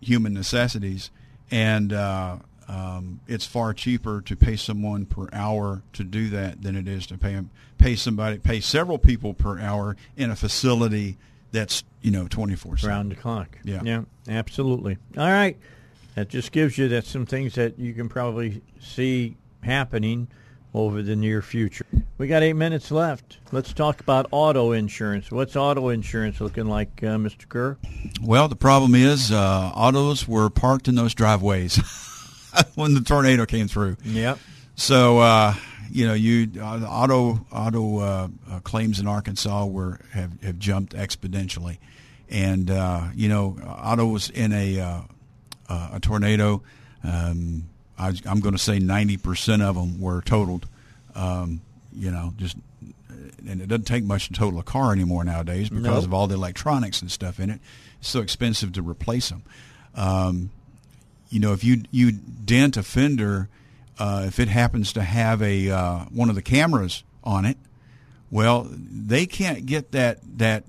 [SPEAKER 3] human necessities. And uh, um, it's far cheaper to pay someone per hour to do that than it is to pay pay somebody pay several people per hour in a facility that's you know twenty four
[SPEAKER 1] round the clock.
[SPEAKER 3] Yeah.
[SPEAKER 1] yeah, absolutely. All right, that just gives you that some things that you can probably see happening over the near future. We got eight minutes left. Let's talk about auto insurance. What's auto insurance looking like, uh, Mr. Kerr?
[SPEAKER 3] Well, the problem is uh, autos were parked in those driveways *laughs* when the tornado came through.
[SPEAKER 1] Yep.
[SPEAKER 3] So uh, you know, you uh, the auto auto uh, uh, claims in Arkansas were have, have jumped exponentially, and uh, you know, auto was in a uh, uh, a tornado. Um, I, I'm going to say 90 percent of them were totaled. Um, you know, just and it doesn't take much to total a car anymore nowadays because
[SPEAKER 1] Nope.
[SPEAKER 3] of all the electronics and stuff in it. It's so expensive to replace them. Um, you know, if you you dent a fender, uh, if it happens to have a uh, one of the cameras on it, well, they can't get that that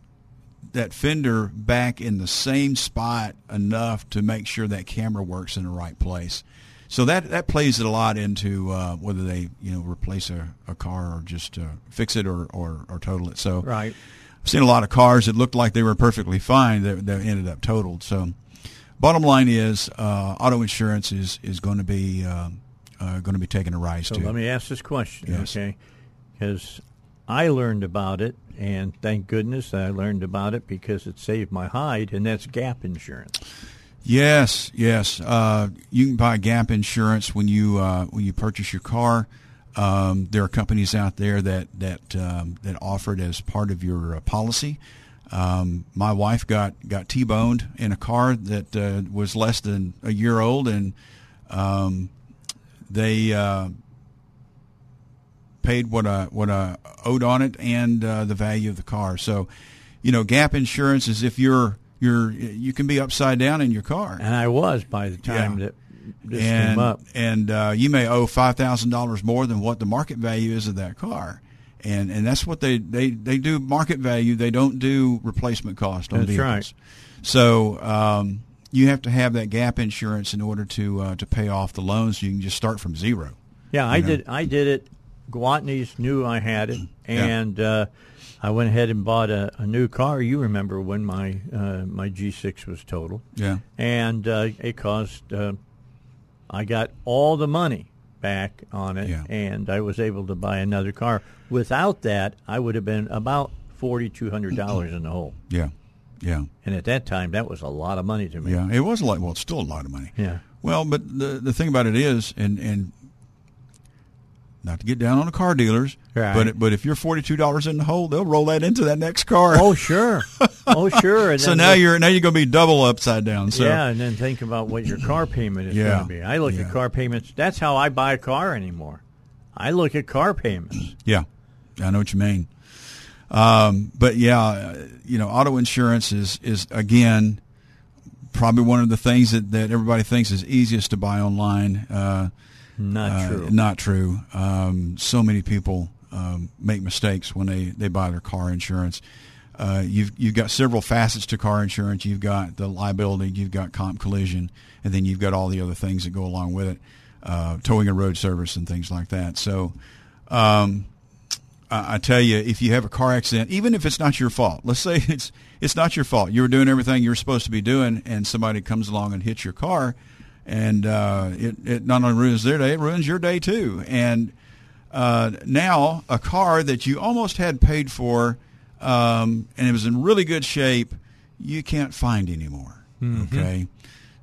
[SPEAKER 3] that fender back in the same spot enough to make sure that camera works in the right place. So that that plays it a lot into uh, whether they you know replace a, a car or just uh, fix it or, or, or total it. So
[SPEAKER 1] Right.
[SPEAKER 3] I've seen a lot of cars that looked like they were perfectly fine that, that ended up totaled. So, bottom line is, uh, auto insurance is is going to be um uh, going to be taking a rise
[SPEAKER 1] So
[SPEAKER 3] too.
[SPEAKER 1] let me ask this question,
[SPEAKER 3] Yes.
[SPEAKER 1] okay? Because I learned about it, and thank goodness I learned about it because it saved my hide, and that's gap insurance.
[SPEAKER 3] Yes, yes. Uh, you can buy gap insurance when you uh, when you purchase your car. Um, there are companies out there that that um, that offer it as part of your uh, policy. Um, my wife got got t-boned in a car that uh, was less than a year old, and um, they uh, paid what I what I owed on it and uh, the value of the car. So, you know, gap insurance is if you're you're you can be upside down in your car,
[SPEAKER 1] And I was by the time
[SPEAKER 3] Yeah.
[SPEAKER 1] that this
[SPEAKER 3] and
[SPEAKER 1] came up.
[SPEAKER 3] and uh, you may owe five thousand dollars more than what the market value is of that car. And, and that's what they, they, they do market value. They don't do replacement cost on
[SPEAKER 1] That's
[SPEAKER 3] vehicles.
[SPEAKER 1] right.
[SPEAKER 3] So um, you have to have that gap insurance in order to uh, to pay off the loans. You can just start from zero.
[SPEAKER 1] Yeah, I
[SPEAKER 3] know.
[SPEAKER 1] did. I did it. Gwatney's knew I had it,
[SPEAKER 3] Yeah.
[SPEAKER 1] and uh, I went ahead and bought a, a new car. You remember when my uh, my G6 was total,
[SPEAKER 3] Yeah.
[SPEAKER 1] and uh, it cost. Uh, I got all the money back on it,
[SPEAKER 3] Yeah.
[SPEAKER 1] and I was able to buy another car. Without that, I would have been about forty two hundred dollars in the hole.
[SPEAKER 3] Yeah. Yeah.
[SPEAKER 1] And at that time, that was a lot of money to me.
[SPEAKER 3] Yeah. It was a lot. Well, it's still a lot of money.
[SPEAKER 1] Yeah.
[SPEAKER 3] Well, but the the thing about it is, and and not to get down on the car dealers,
[SPEAKER 1] Right.
[SPEAKER 3] but but if you're forty two dollars in the hole, they'll roll that into that next car.
[SPEAKER 1] Oh sure, oh *laughs* sure. And
[SPEAKER 3] so now you're now you're going to be double upside down. So
[SPEAKER 1] yeah, and then think about what your car payment is
[SPEAKER 3] Yeah.
[SPEAKER 1] going to be. I look
[SPEAKER 3] Yeah.
[SPEAKER 1] at car payments. That's how I buy a car anymore. I look at car payments.
[SPEAKER 3] Yeah, I know what you mean. Um, but yeah, you know, auto insurance is is again probably one of the things that, that everybody thinks is easiest to buy online. Uh,
[SPEAKER 1] Not
[SPEAKER 3] uh,
[SPEAKER 1] true.
[SPEAKER 3] Not true. Um, so many people um, make mistakes when they, they buy their car insurance. Uh, you've you've got several facets to car insurance. You've got the liability, you've got comp collision, and then you've got all the other things that go along with it, uh, towing and road service and things like that. So, um, I, I tell you, if you have a car accident, even if it's not your fault, let's say *laughs* it's it's not your fault, you were doing everything you were supposed to be doing, and somebody comes along and hits your car, and uh, it it not only ruins their day, it ruins your day too. And uh, now a car that you almost had paid for, um, and it was in really good shape, you can't find anymore. Okay,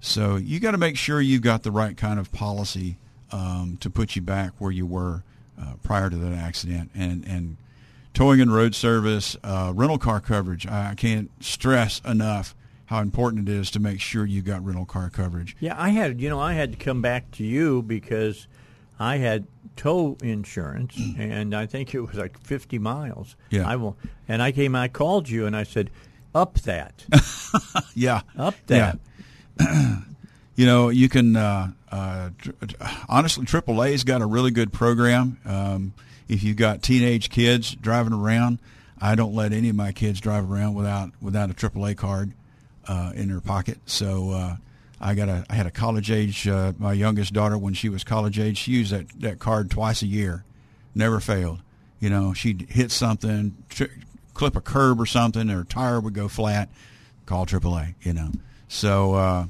[SPEAKER 3] so you got to make sure you've got the right kind of policy um, to put you back where you were uh, prior to that accident, and and towing and road service, uh, rental car coverage. I can't stress enough how important it is to make sure you got rental car coverage.
[SPEAKER 1] Yeah, I had you know I had to come back to you because I had tow insurance, and I think it was like fifty miles.
[SPEAKER 3] Yeah.
[SPEAKER 1] I will, and I came. I called you, and I said, "Up that, *laughs*
[SPEAKER 3] Yeah,
[SPEAKER 1] up that." *clears throat*
[SPEAKER 3] you know, you can uh, uh, tr- honestly, AAA's got a really good program. Um, if you've got teenage kids driving around, I don't let any of my kids drive around without without a AAA card uh, in her pocket. So uh, I got a I had a college age. Uh, my youngest daughter, when she was college age, she used that that card twice a year, never failed. You know, she'd hit something, clip a curb or something, her tire would go flat. Call AAA. You know, so. Uh,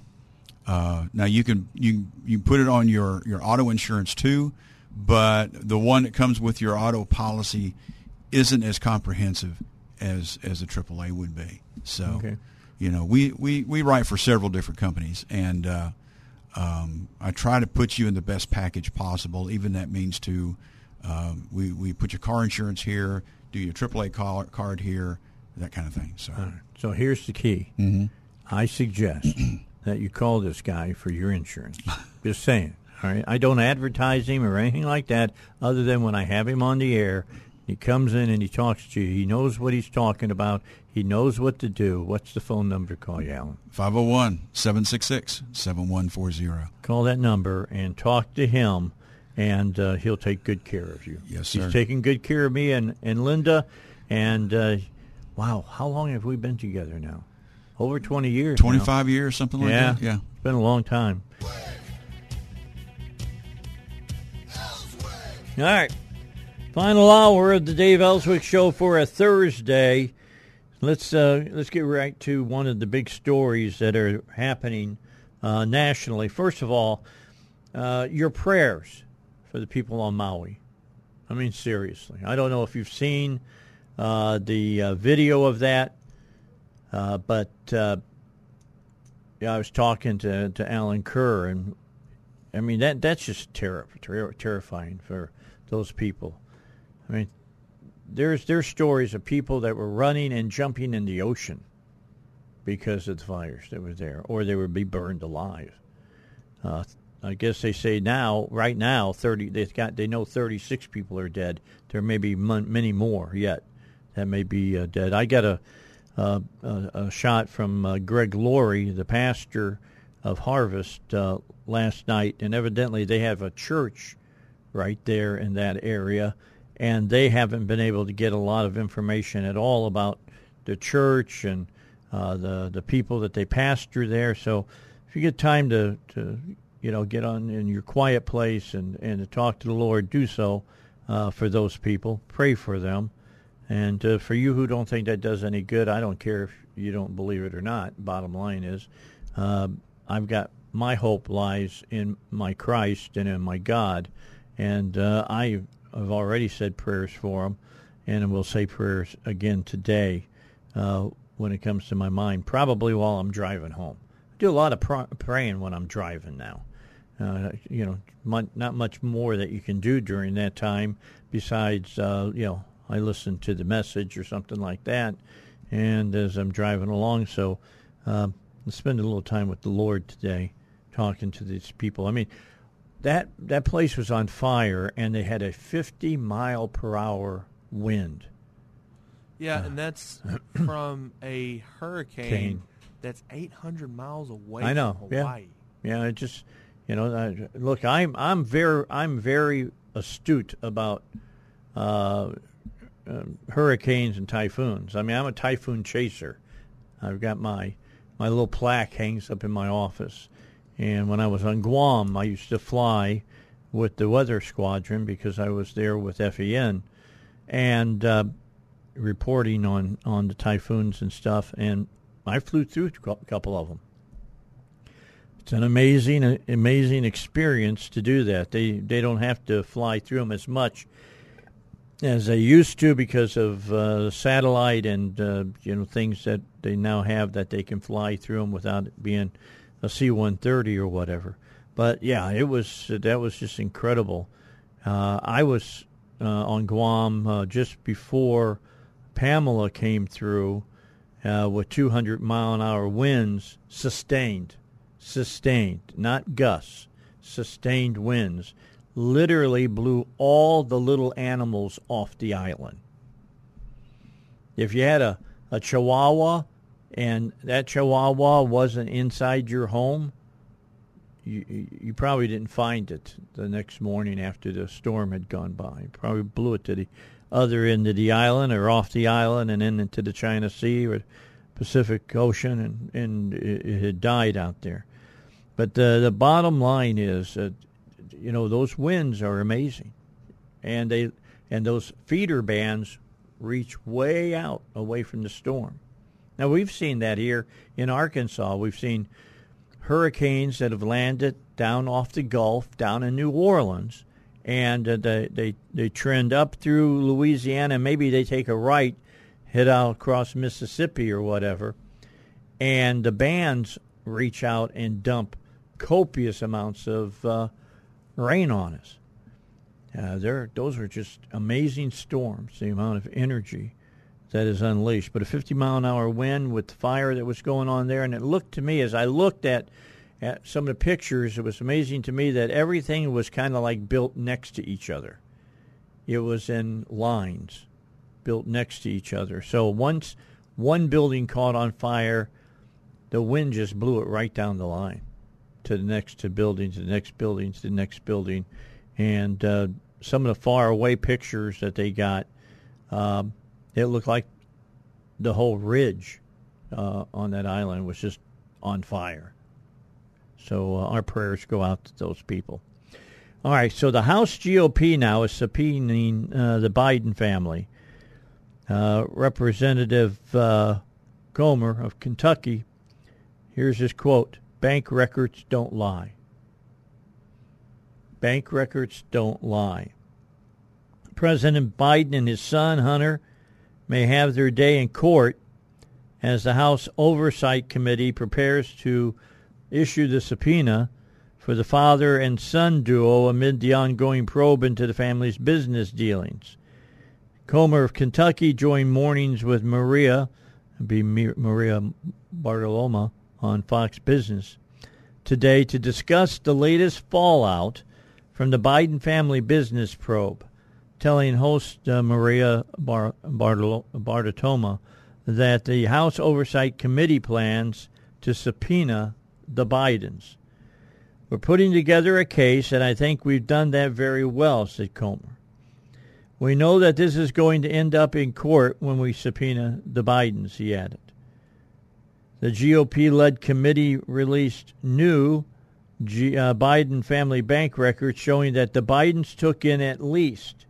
[SPEAKER 3] uh, now you can you you put it on your, your auto insurance too, but the one that comes with your auto policy isn't as comprehensive as as a AAA would be. So,
[SPEAKER 1] Okay.
[SPEAKER 3] You know, we, we, we write for several different companies, and uh, um, I try to put you in the best package possible. Even that means to um, we we put your car insurance here, do your AAA call, card here, that kind of thing. So,
[SPEAKER 1] So here's the key. I suggest *clears throat* that you call this guy for your insurance. Just saying. All right. I don't advertise him or anything like that, other than when I have him on the air. He comes in and he talks to you. He knows what he's talking about. He knows what to do. What's the phone number to call you, Allen?
[SPEAKER 3] 501-766-7140.
[SPEAKER 1] Call that number and talk to him, and uh, he'll take good care of you.
[SPEAKER 3] Yes, sir.
[SPEAKER 1] He's taking good care of me and, and Linda. And, uh, wow, how long have we been together now? Over 20 years. now.
[SPEAKER 3] 25 years, something like
[SPEAKER 1] yeah,
[SPEAKER 3] that. Yeah.
[SPEAKER 1] It's been a long time. All right. Final hour of the Dave Elswick Show for a Thursday. Let's uh, let's get right to one of the big stories that are happening uh, nationally. First of all, uh, your prayers for the people on Maui. I mean, seriously. I don't know if you've seen uh, the uh, video of that, uh, but yeah, I was talking to, to Allen Kerr, and I mean that that's just terri ter- terrifying for those people. I mean, there's there's stories of people that were running and jumping in the ocean because of the fires that were there, or they would be burned alive. Uh, I guess they say now, right now, thirty. They've got they know thirty six people are dead. There may be mon- many more yet that may be uh, dead. I got a uh, a, a shot from uh, Greg Laurie, the pastor of Harvest, uh, last night, and evidently they have a church right there in that area, and they haven't been able to get a lot of information at all about the church and uh, the the people that they pastor there. So, if you get time to, to you know get on in your quiet place and and to talk to the Lord, do so uh, for those people. Pray for them. And uh, for you who don't think that does any good, I don't care if you don't believe it or not. Bottom line is, uh, I've got my hope lies in my Christ and in my God, and uh, I have already said prayers for them, and will say prayers again today uh, when it comes to my mind. Probably while I'm driving home. I do a lot of pr- praying when I'm driving now, Uh, you know, mu- not much more that you can do during that time besides, uh, you know, I listen to the message or something like that, and as I'm driving along, so uh, I'm a little time with the Lord today, talking to these people. I mean, that that place was on fire, and they had a 50 mile per hour wind.
[SPEAKER 2] Yeah, and that's *clears throat* from a hurricane
[SPEAKER 1] Cane.
[SPEAKER 2] that's 800 miles away
[SPEAKER 1] I know.
[SPEAKER 2] from
[SPEAKER 1] Yeah.
[SPEAKER 2] Hawaii.
[SPEAKER 1] Yeah, it just you know, I, look, I'm I'm very I'm very astute about uh, um, hurricanes and typhoons. I mean, I'm a typhoon chaser. I've got my my little plaque hangs up in my office. And when I was on Guam, I used to fly with the weather squadron because I was there with FEN and uh, reporting on on the typhoons and stuff. And I flew through a couple of them. It's an amazing, amazing experience to do that. They they don't have to fly through them as much as they used to because of uh, satellite and uh, you know things that they now have that they can fly through them without it being a C-130 or whatever. But yeah, it was that was just incredible. Uh, I was uh, on Guam uh, just before Pamela came through uh, with 200 mile an hour winds, sustained, sustained, not gusts, sustained winds literally blew all the little animals off the island. If you had a, a chihuahua and that chihuahua wasn't inside your home, you, you probably didn't find it the next morning after the storm had gone by. You probably blew it to the other end of the island or off the island and then into the China Sea or Pacific Ocean, and, and it, it had died out there. But the, the bottom line is that you know those winds are amazing, and they and those feeder bands reach way out away from the storm. Now we've seen that here in Arkansas. We've seen hurricanes that have landed down off the Gulf, down in New Orleans, and uh, they they they trend up through Louisiana. Maybe they take a right, head out across Mississippi or whatever, and the bands reach out and dump copious amounts of uh, rain on us. Uh, there, those are just amazing storms. The amount of energy that is unleashed. But a 50 mile an hour wind with the fire that was going on there, and it looked to me as I looked at at some of the pictures, it was amazing to me that everything was kind of like built next to each other. It was in lines, built next to each other. So once one building caught on fire, the wind just blew it right down the line to the next to building, to the next building, to the next building, and uh, some of the far away pictures that they got, um, it looked like the whole ridge uh, on that island was just on fire. So uh, our prayers go out to those people. All right, so the House GOP now is subpoenaing uh, the Biden family. Uh, Representative uh, Comer of Kentucky, here's his quote Bank records don't lie. Bank records don't lie. President Biden and his son, Hunter, may have their day in court as the House Oversight Committee prepares to issue the subpoena for the father and son duo amid the ongoing probe into the family's business dealings. Comer of Kentucky joined mornings with Maria, be Maria Bartoloma, on Fox Business today to discuss the latest fallout from the Biden family business probe, telling host uh, Maria Bar- Bartolo- Bartoloma that the House Oversight Committee plans to subpoena the Bidens. We're putting together a case, and I think we've done that very well, said Comer. We know that this is going to end up in court when we subpoena the Bidens, he added. The GOP led committee released new G- uh, Biden family bank records showing that the Bidens took in at least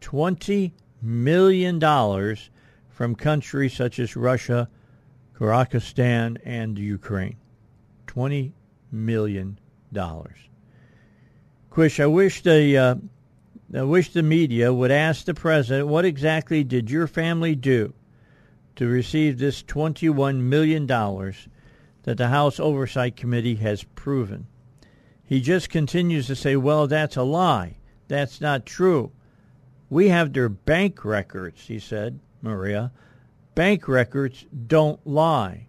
[SPEAKER 1] $20 million from countries such as Russia, Kazakhstan, and Ukraine. $20 million. Quish, I wish the uh, I wish the media would ask the president what exactly did your family do to receive this $21 million that the House Oversight Committee has proven. he just continues to say, well, that's a lie. That's not true. We have their bank records, he said, Maria. Bank records don't lie.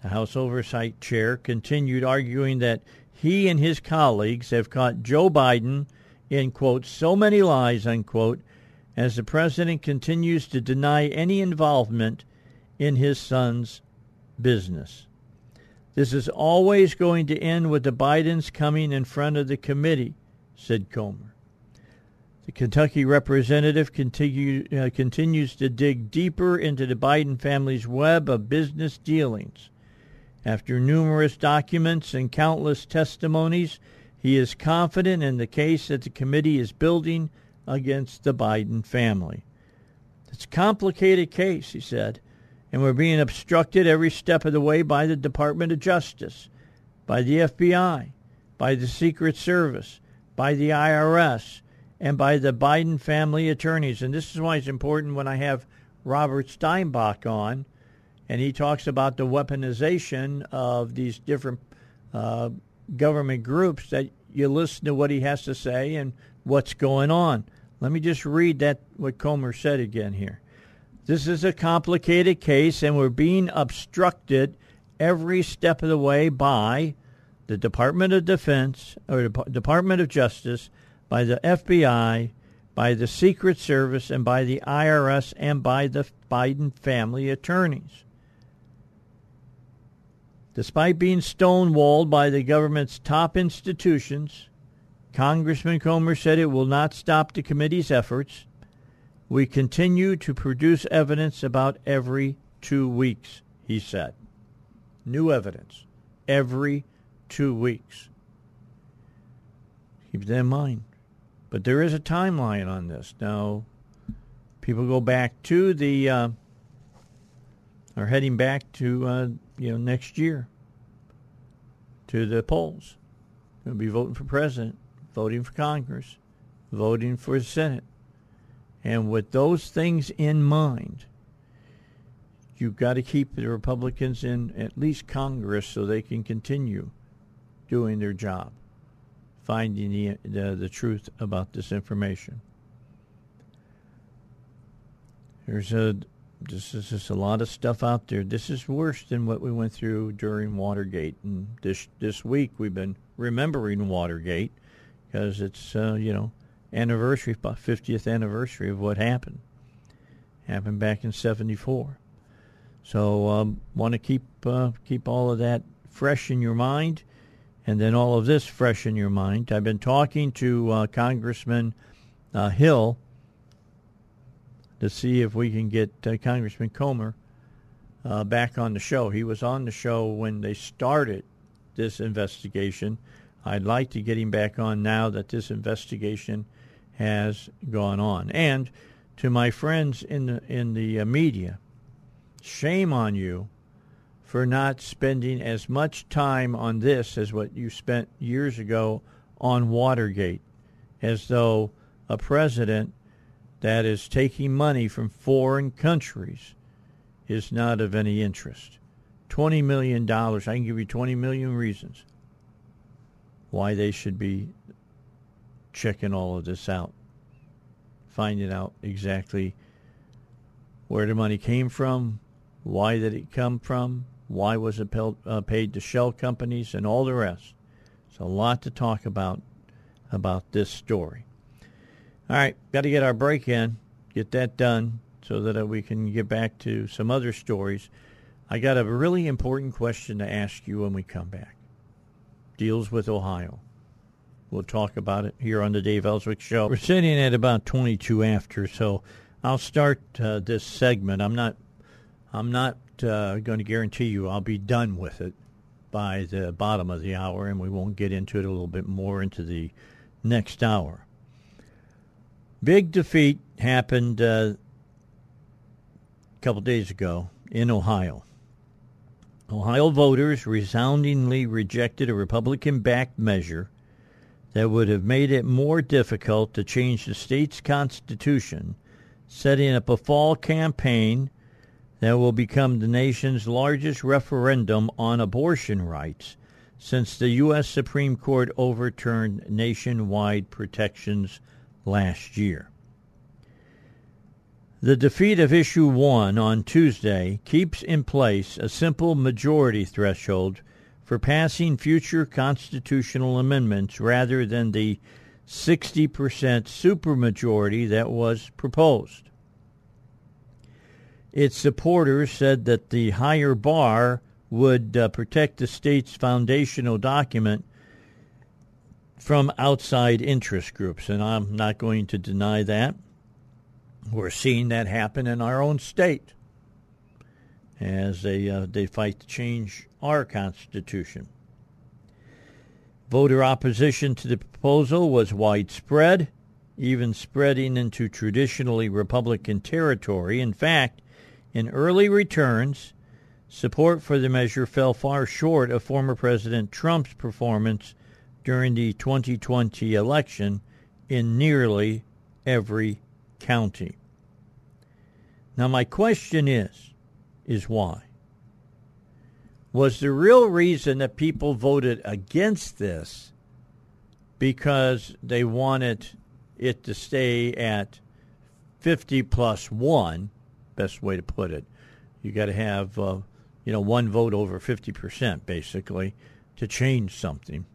[SPEAKER 1] The House Oversight Chair continued arguing that he and his colleagues have caught Joe Biden in, quote, so many lies, unquote, as the president continues to deny any involvement in his son's business. This is always going to end with the Bidens coming in front of the committee, said Comer. The Kentucky representative continue, uh, continues to dig deeper into the Biden family's web of business dealings. After numerous documents and countless testimonies, he is confident in the case that the committee is building against the Biden family. It's a complicated case, he said, and we're being obstructed every step of the way by the Department of Justice, by the FBI, by the Secret Service, by the IRS, and by the Biden family attorneys. And this is why it's important when I have Robert Steinbach on, and he talks about the weaponization of these different uh, government groups that you listen to what he has to say and what's going on. Let me just read that what Comer said again here. This is a complicated case, and we're being obstructed every step of the way by the Department of Defense or the Department of Justice, by the FBI, by the Secret Service, and by the IRS, and by the Biden family attorneys. Despite being stonewalled by the government's top institutions, Congressman Comer said it will not stop the committee's efforts. We continue to produce evidence about every two weeks, he said. New evidence every two weeks. Keep that in mind. But there is a timeline on this. Now, people go back to the, uh, are heading back to uh, you know, next year to the polls. They'll be voting for president, voting for Congress, voting for the Senate. And with those things in mind, you've got to keep the Republicans in at least Congress so they can continue doing their job, finding the, the, the truth about this information. There's a this is just a lot of stuff out there. This is worse than what we went through during Watergate, and this this week we've been remembering Watergate because it's uh, you know anniversary, 50th anniversary of what happened. Happened back in '74. So um, want to keep uh, keep all of that fresh in your mind, and then all of this fresh in your mind. I've been talking to uh, Congressman uh, Hill to see if we can get uh, Congressman Comer uh, back on the show. He was on the show when they started this investigation. I'd like to get him back on now that this investigation has gone on. And to my friends in the in the uh, media, shame on you for not spending as much time on this as what you spent years ago on Watergate, as though a president that is taking money from foreign countries is not of any interest. $20 million, I can give you 20 million reasons why they should be checking all of this out, finding out exactly where the money came from, why did it come from, why was it uh, paid to shell companies, and all the rest. It's a lot to talk about about this story. All right, got to get our break in, get that done so that uh, we can get back to some other stories. I got a really important question to ask you when we come back. Deals with Ohio. We'll talk about it here on the Dave Elswick Show. We're sitting at about 22 after, so I'll start uh, this segment. I'm not, I'm not uh, going to guarantee you I'll be done with it by the bottom of the hour, and we won't get into it a little bit more into the next hour. Big defeat happened uh, a couple days ago in Ohio. Ohio voters resoundingly rejected a Republican backed measure that would have made it more difficult to change the state's constitution, setting up a fall campaign that will become the nation's largest referendum on abortion rights since the U.S. Supreme Court overturned nationwide protections last year. The defeat of Issue 1 on Tuesday keeps in place a simple majority threshold for passing future constitutional amendments rather than the 60% supermajority that was proposed. Its supporters said that the higher bar would uh, protect the state's foundational document from outside interest groups, and I'm not going to deny that. We're seeing that happen in our own state as they uh, they fight to change our constitution. Voter opposition to the proposal was widespread, even spreading into traditionally Republican territory. In fact, in early returns, support for the measure fell far short of former President Trump's performance during the 2020 election in nearly every county. Now my question is is why? Was the real reason that people voted against this because they wanted it to stay at 50 plus 1, best way to put it. You got to have uh, you know one vote over 50% basically to change something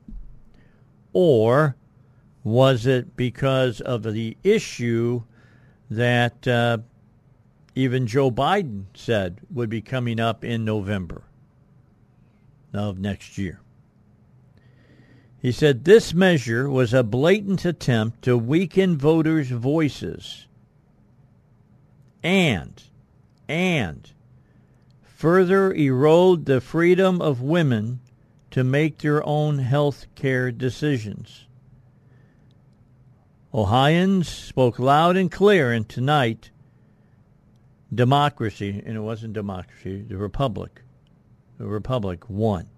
[SPEAKER 1] or was it because of the issue that uh, even Joe Biden said would be coming up in November of next year? He said this measure was a blatant attempt to weaken voters' voices and and further erode the freedom of women to make their own health care decisions. Ohioans spoke loud and clear, and tonight, democracy, and it wasn't democracy, the Republic, the Republic won.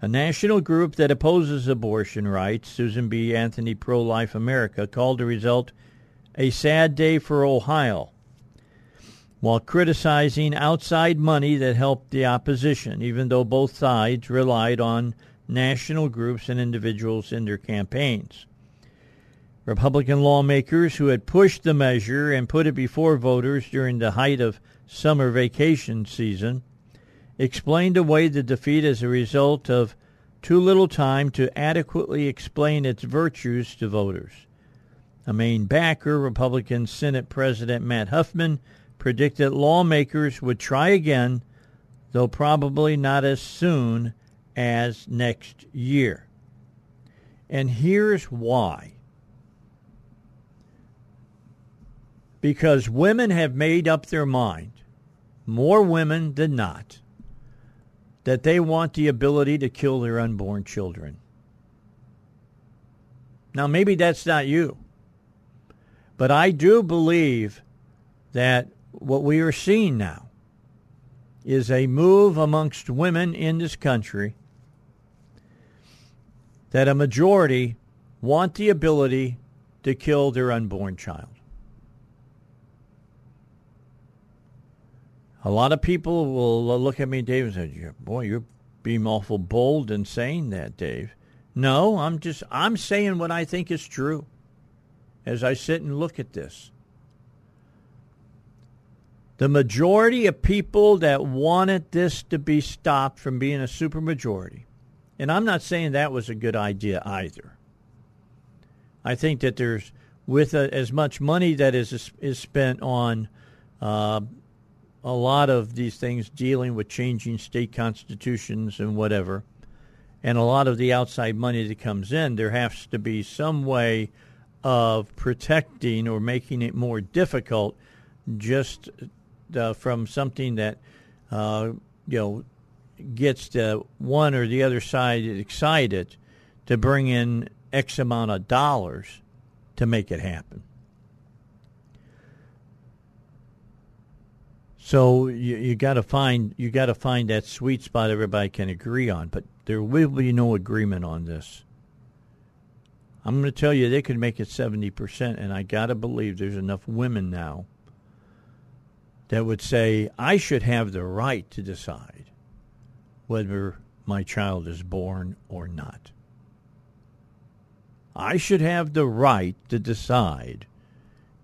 [SPEAKER 1] A national group that opposes abortion rights, Susan B. Anthony Pro Life America, called the result a sad day for Ohio while criticizing outside money that helped the opposition, even though both sides relied on national groups and individuals in their campaigns. Republican lawmakers who had pushed the measure and put it before voters during the height of summer vacation season explained away the defeat as a result of too little time to adequately explain its virtues to voters. A main backer, Republican Senate President Matt Huffman, predicted lawmakers would try again, though probably not as soon as next year. And here's why. Because women have made up their mind, more women than not, that they want the ability to kill their unborn children. Now, maybe that's not you, but I do believe that what we are seeing now is a move amongst women in this country that a majority want the ability to kill their unborn child. A lot of people will look at me, Dave, and say, "Boy, you're being awful bold in saying that, Dave." No, I'm just I'm saying what I think is true as I sit and look at this the majority of people that wanted this to be stopped from being a supermajority, and I'm not saying that was a good idea either. I think that there's, with a, as much money that is is spent on uh, a lot of these things dealing with changing state constitutions and whatever, and a lot of the outside money that comes in, there has to be some way of protecting or making it more difficult just uh, from something that uh, you know gets the one or the other side excited to bring in X amount of dollars to make it happen. So you, you got to find you got to find that sweet spot everybody can agree on, but there will be no agreement on this. I'm going to tell you they could make it 70%, and I got to believe there's enough women now that would say, I should have the right to decide whether my child is born or not. I should have the right to decide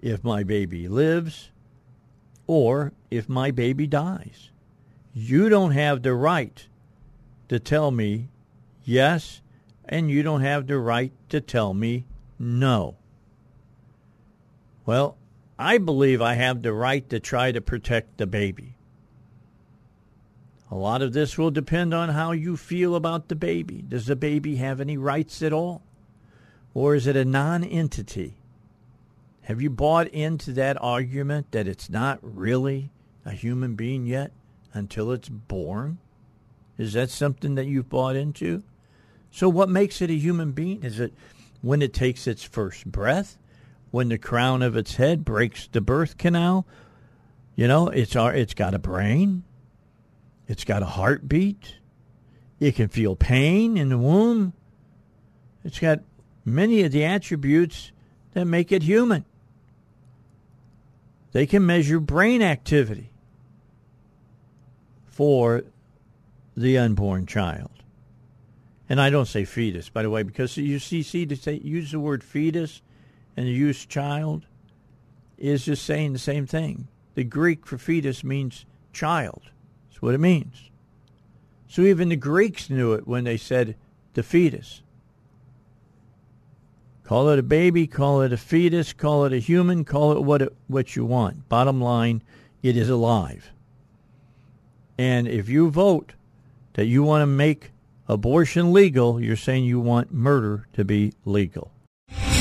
[SPEAKER 1] if my baby lives or if my baby dies. You don't have the right to tell me yes, and you don't have the right to tell me no. Well, I believe I have the right to try to protect the baby. A lot of this will depend on how you feel about the baby. Does the baby have any rights at all? Or is it a non entity? Have you bought into that argument that it's not really a human being yet until it's born? Is that something that you've bought into? So, what makes it a human being? Is it when it takes its first breath? When the crown of its head breaks the birth canal? You know, it's, our, it's got a brain, it's got a heartbeat, it can feel pain in the womb, it's got many of the attributes that make it human. They can measure brain activity for the unborn child. And I don't say fetus, by the way, because you see, see to say use the word fetus and the use child is just saying the same thing. The Greek for fetus means child. That's what it means. So even the Greeks knew it when they said the fetus. Call it a baby, call it a fetus, call it a human, call it what it, what you want. Bottom line, it is alive. And if you vote that you want to make abortion legal, you're saying you want murder to be legal.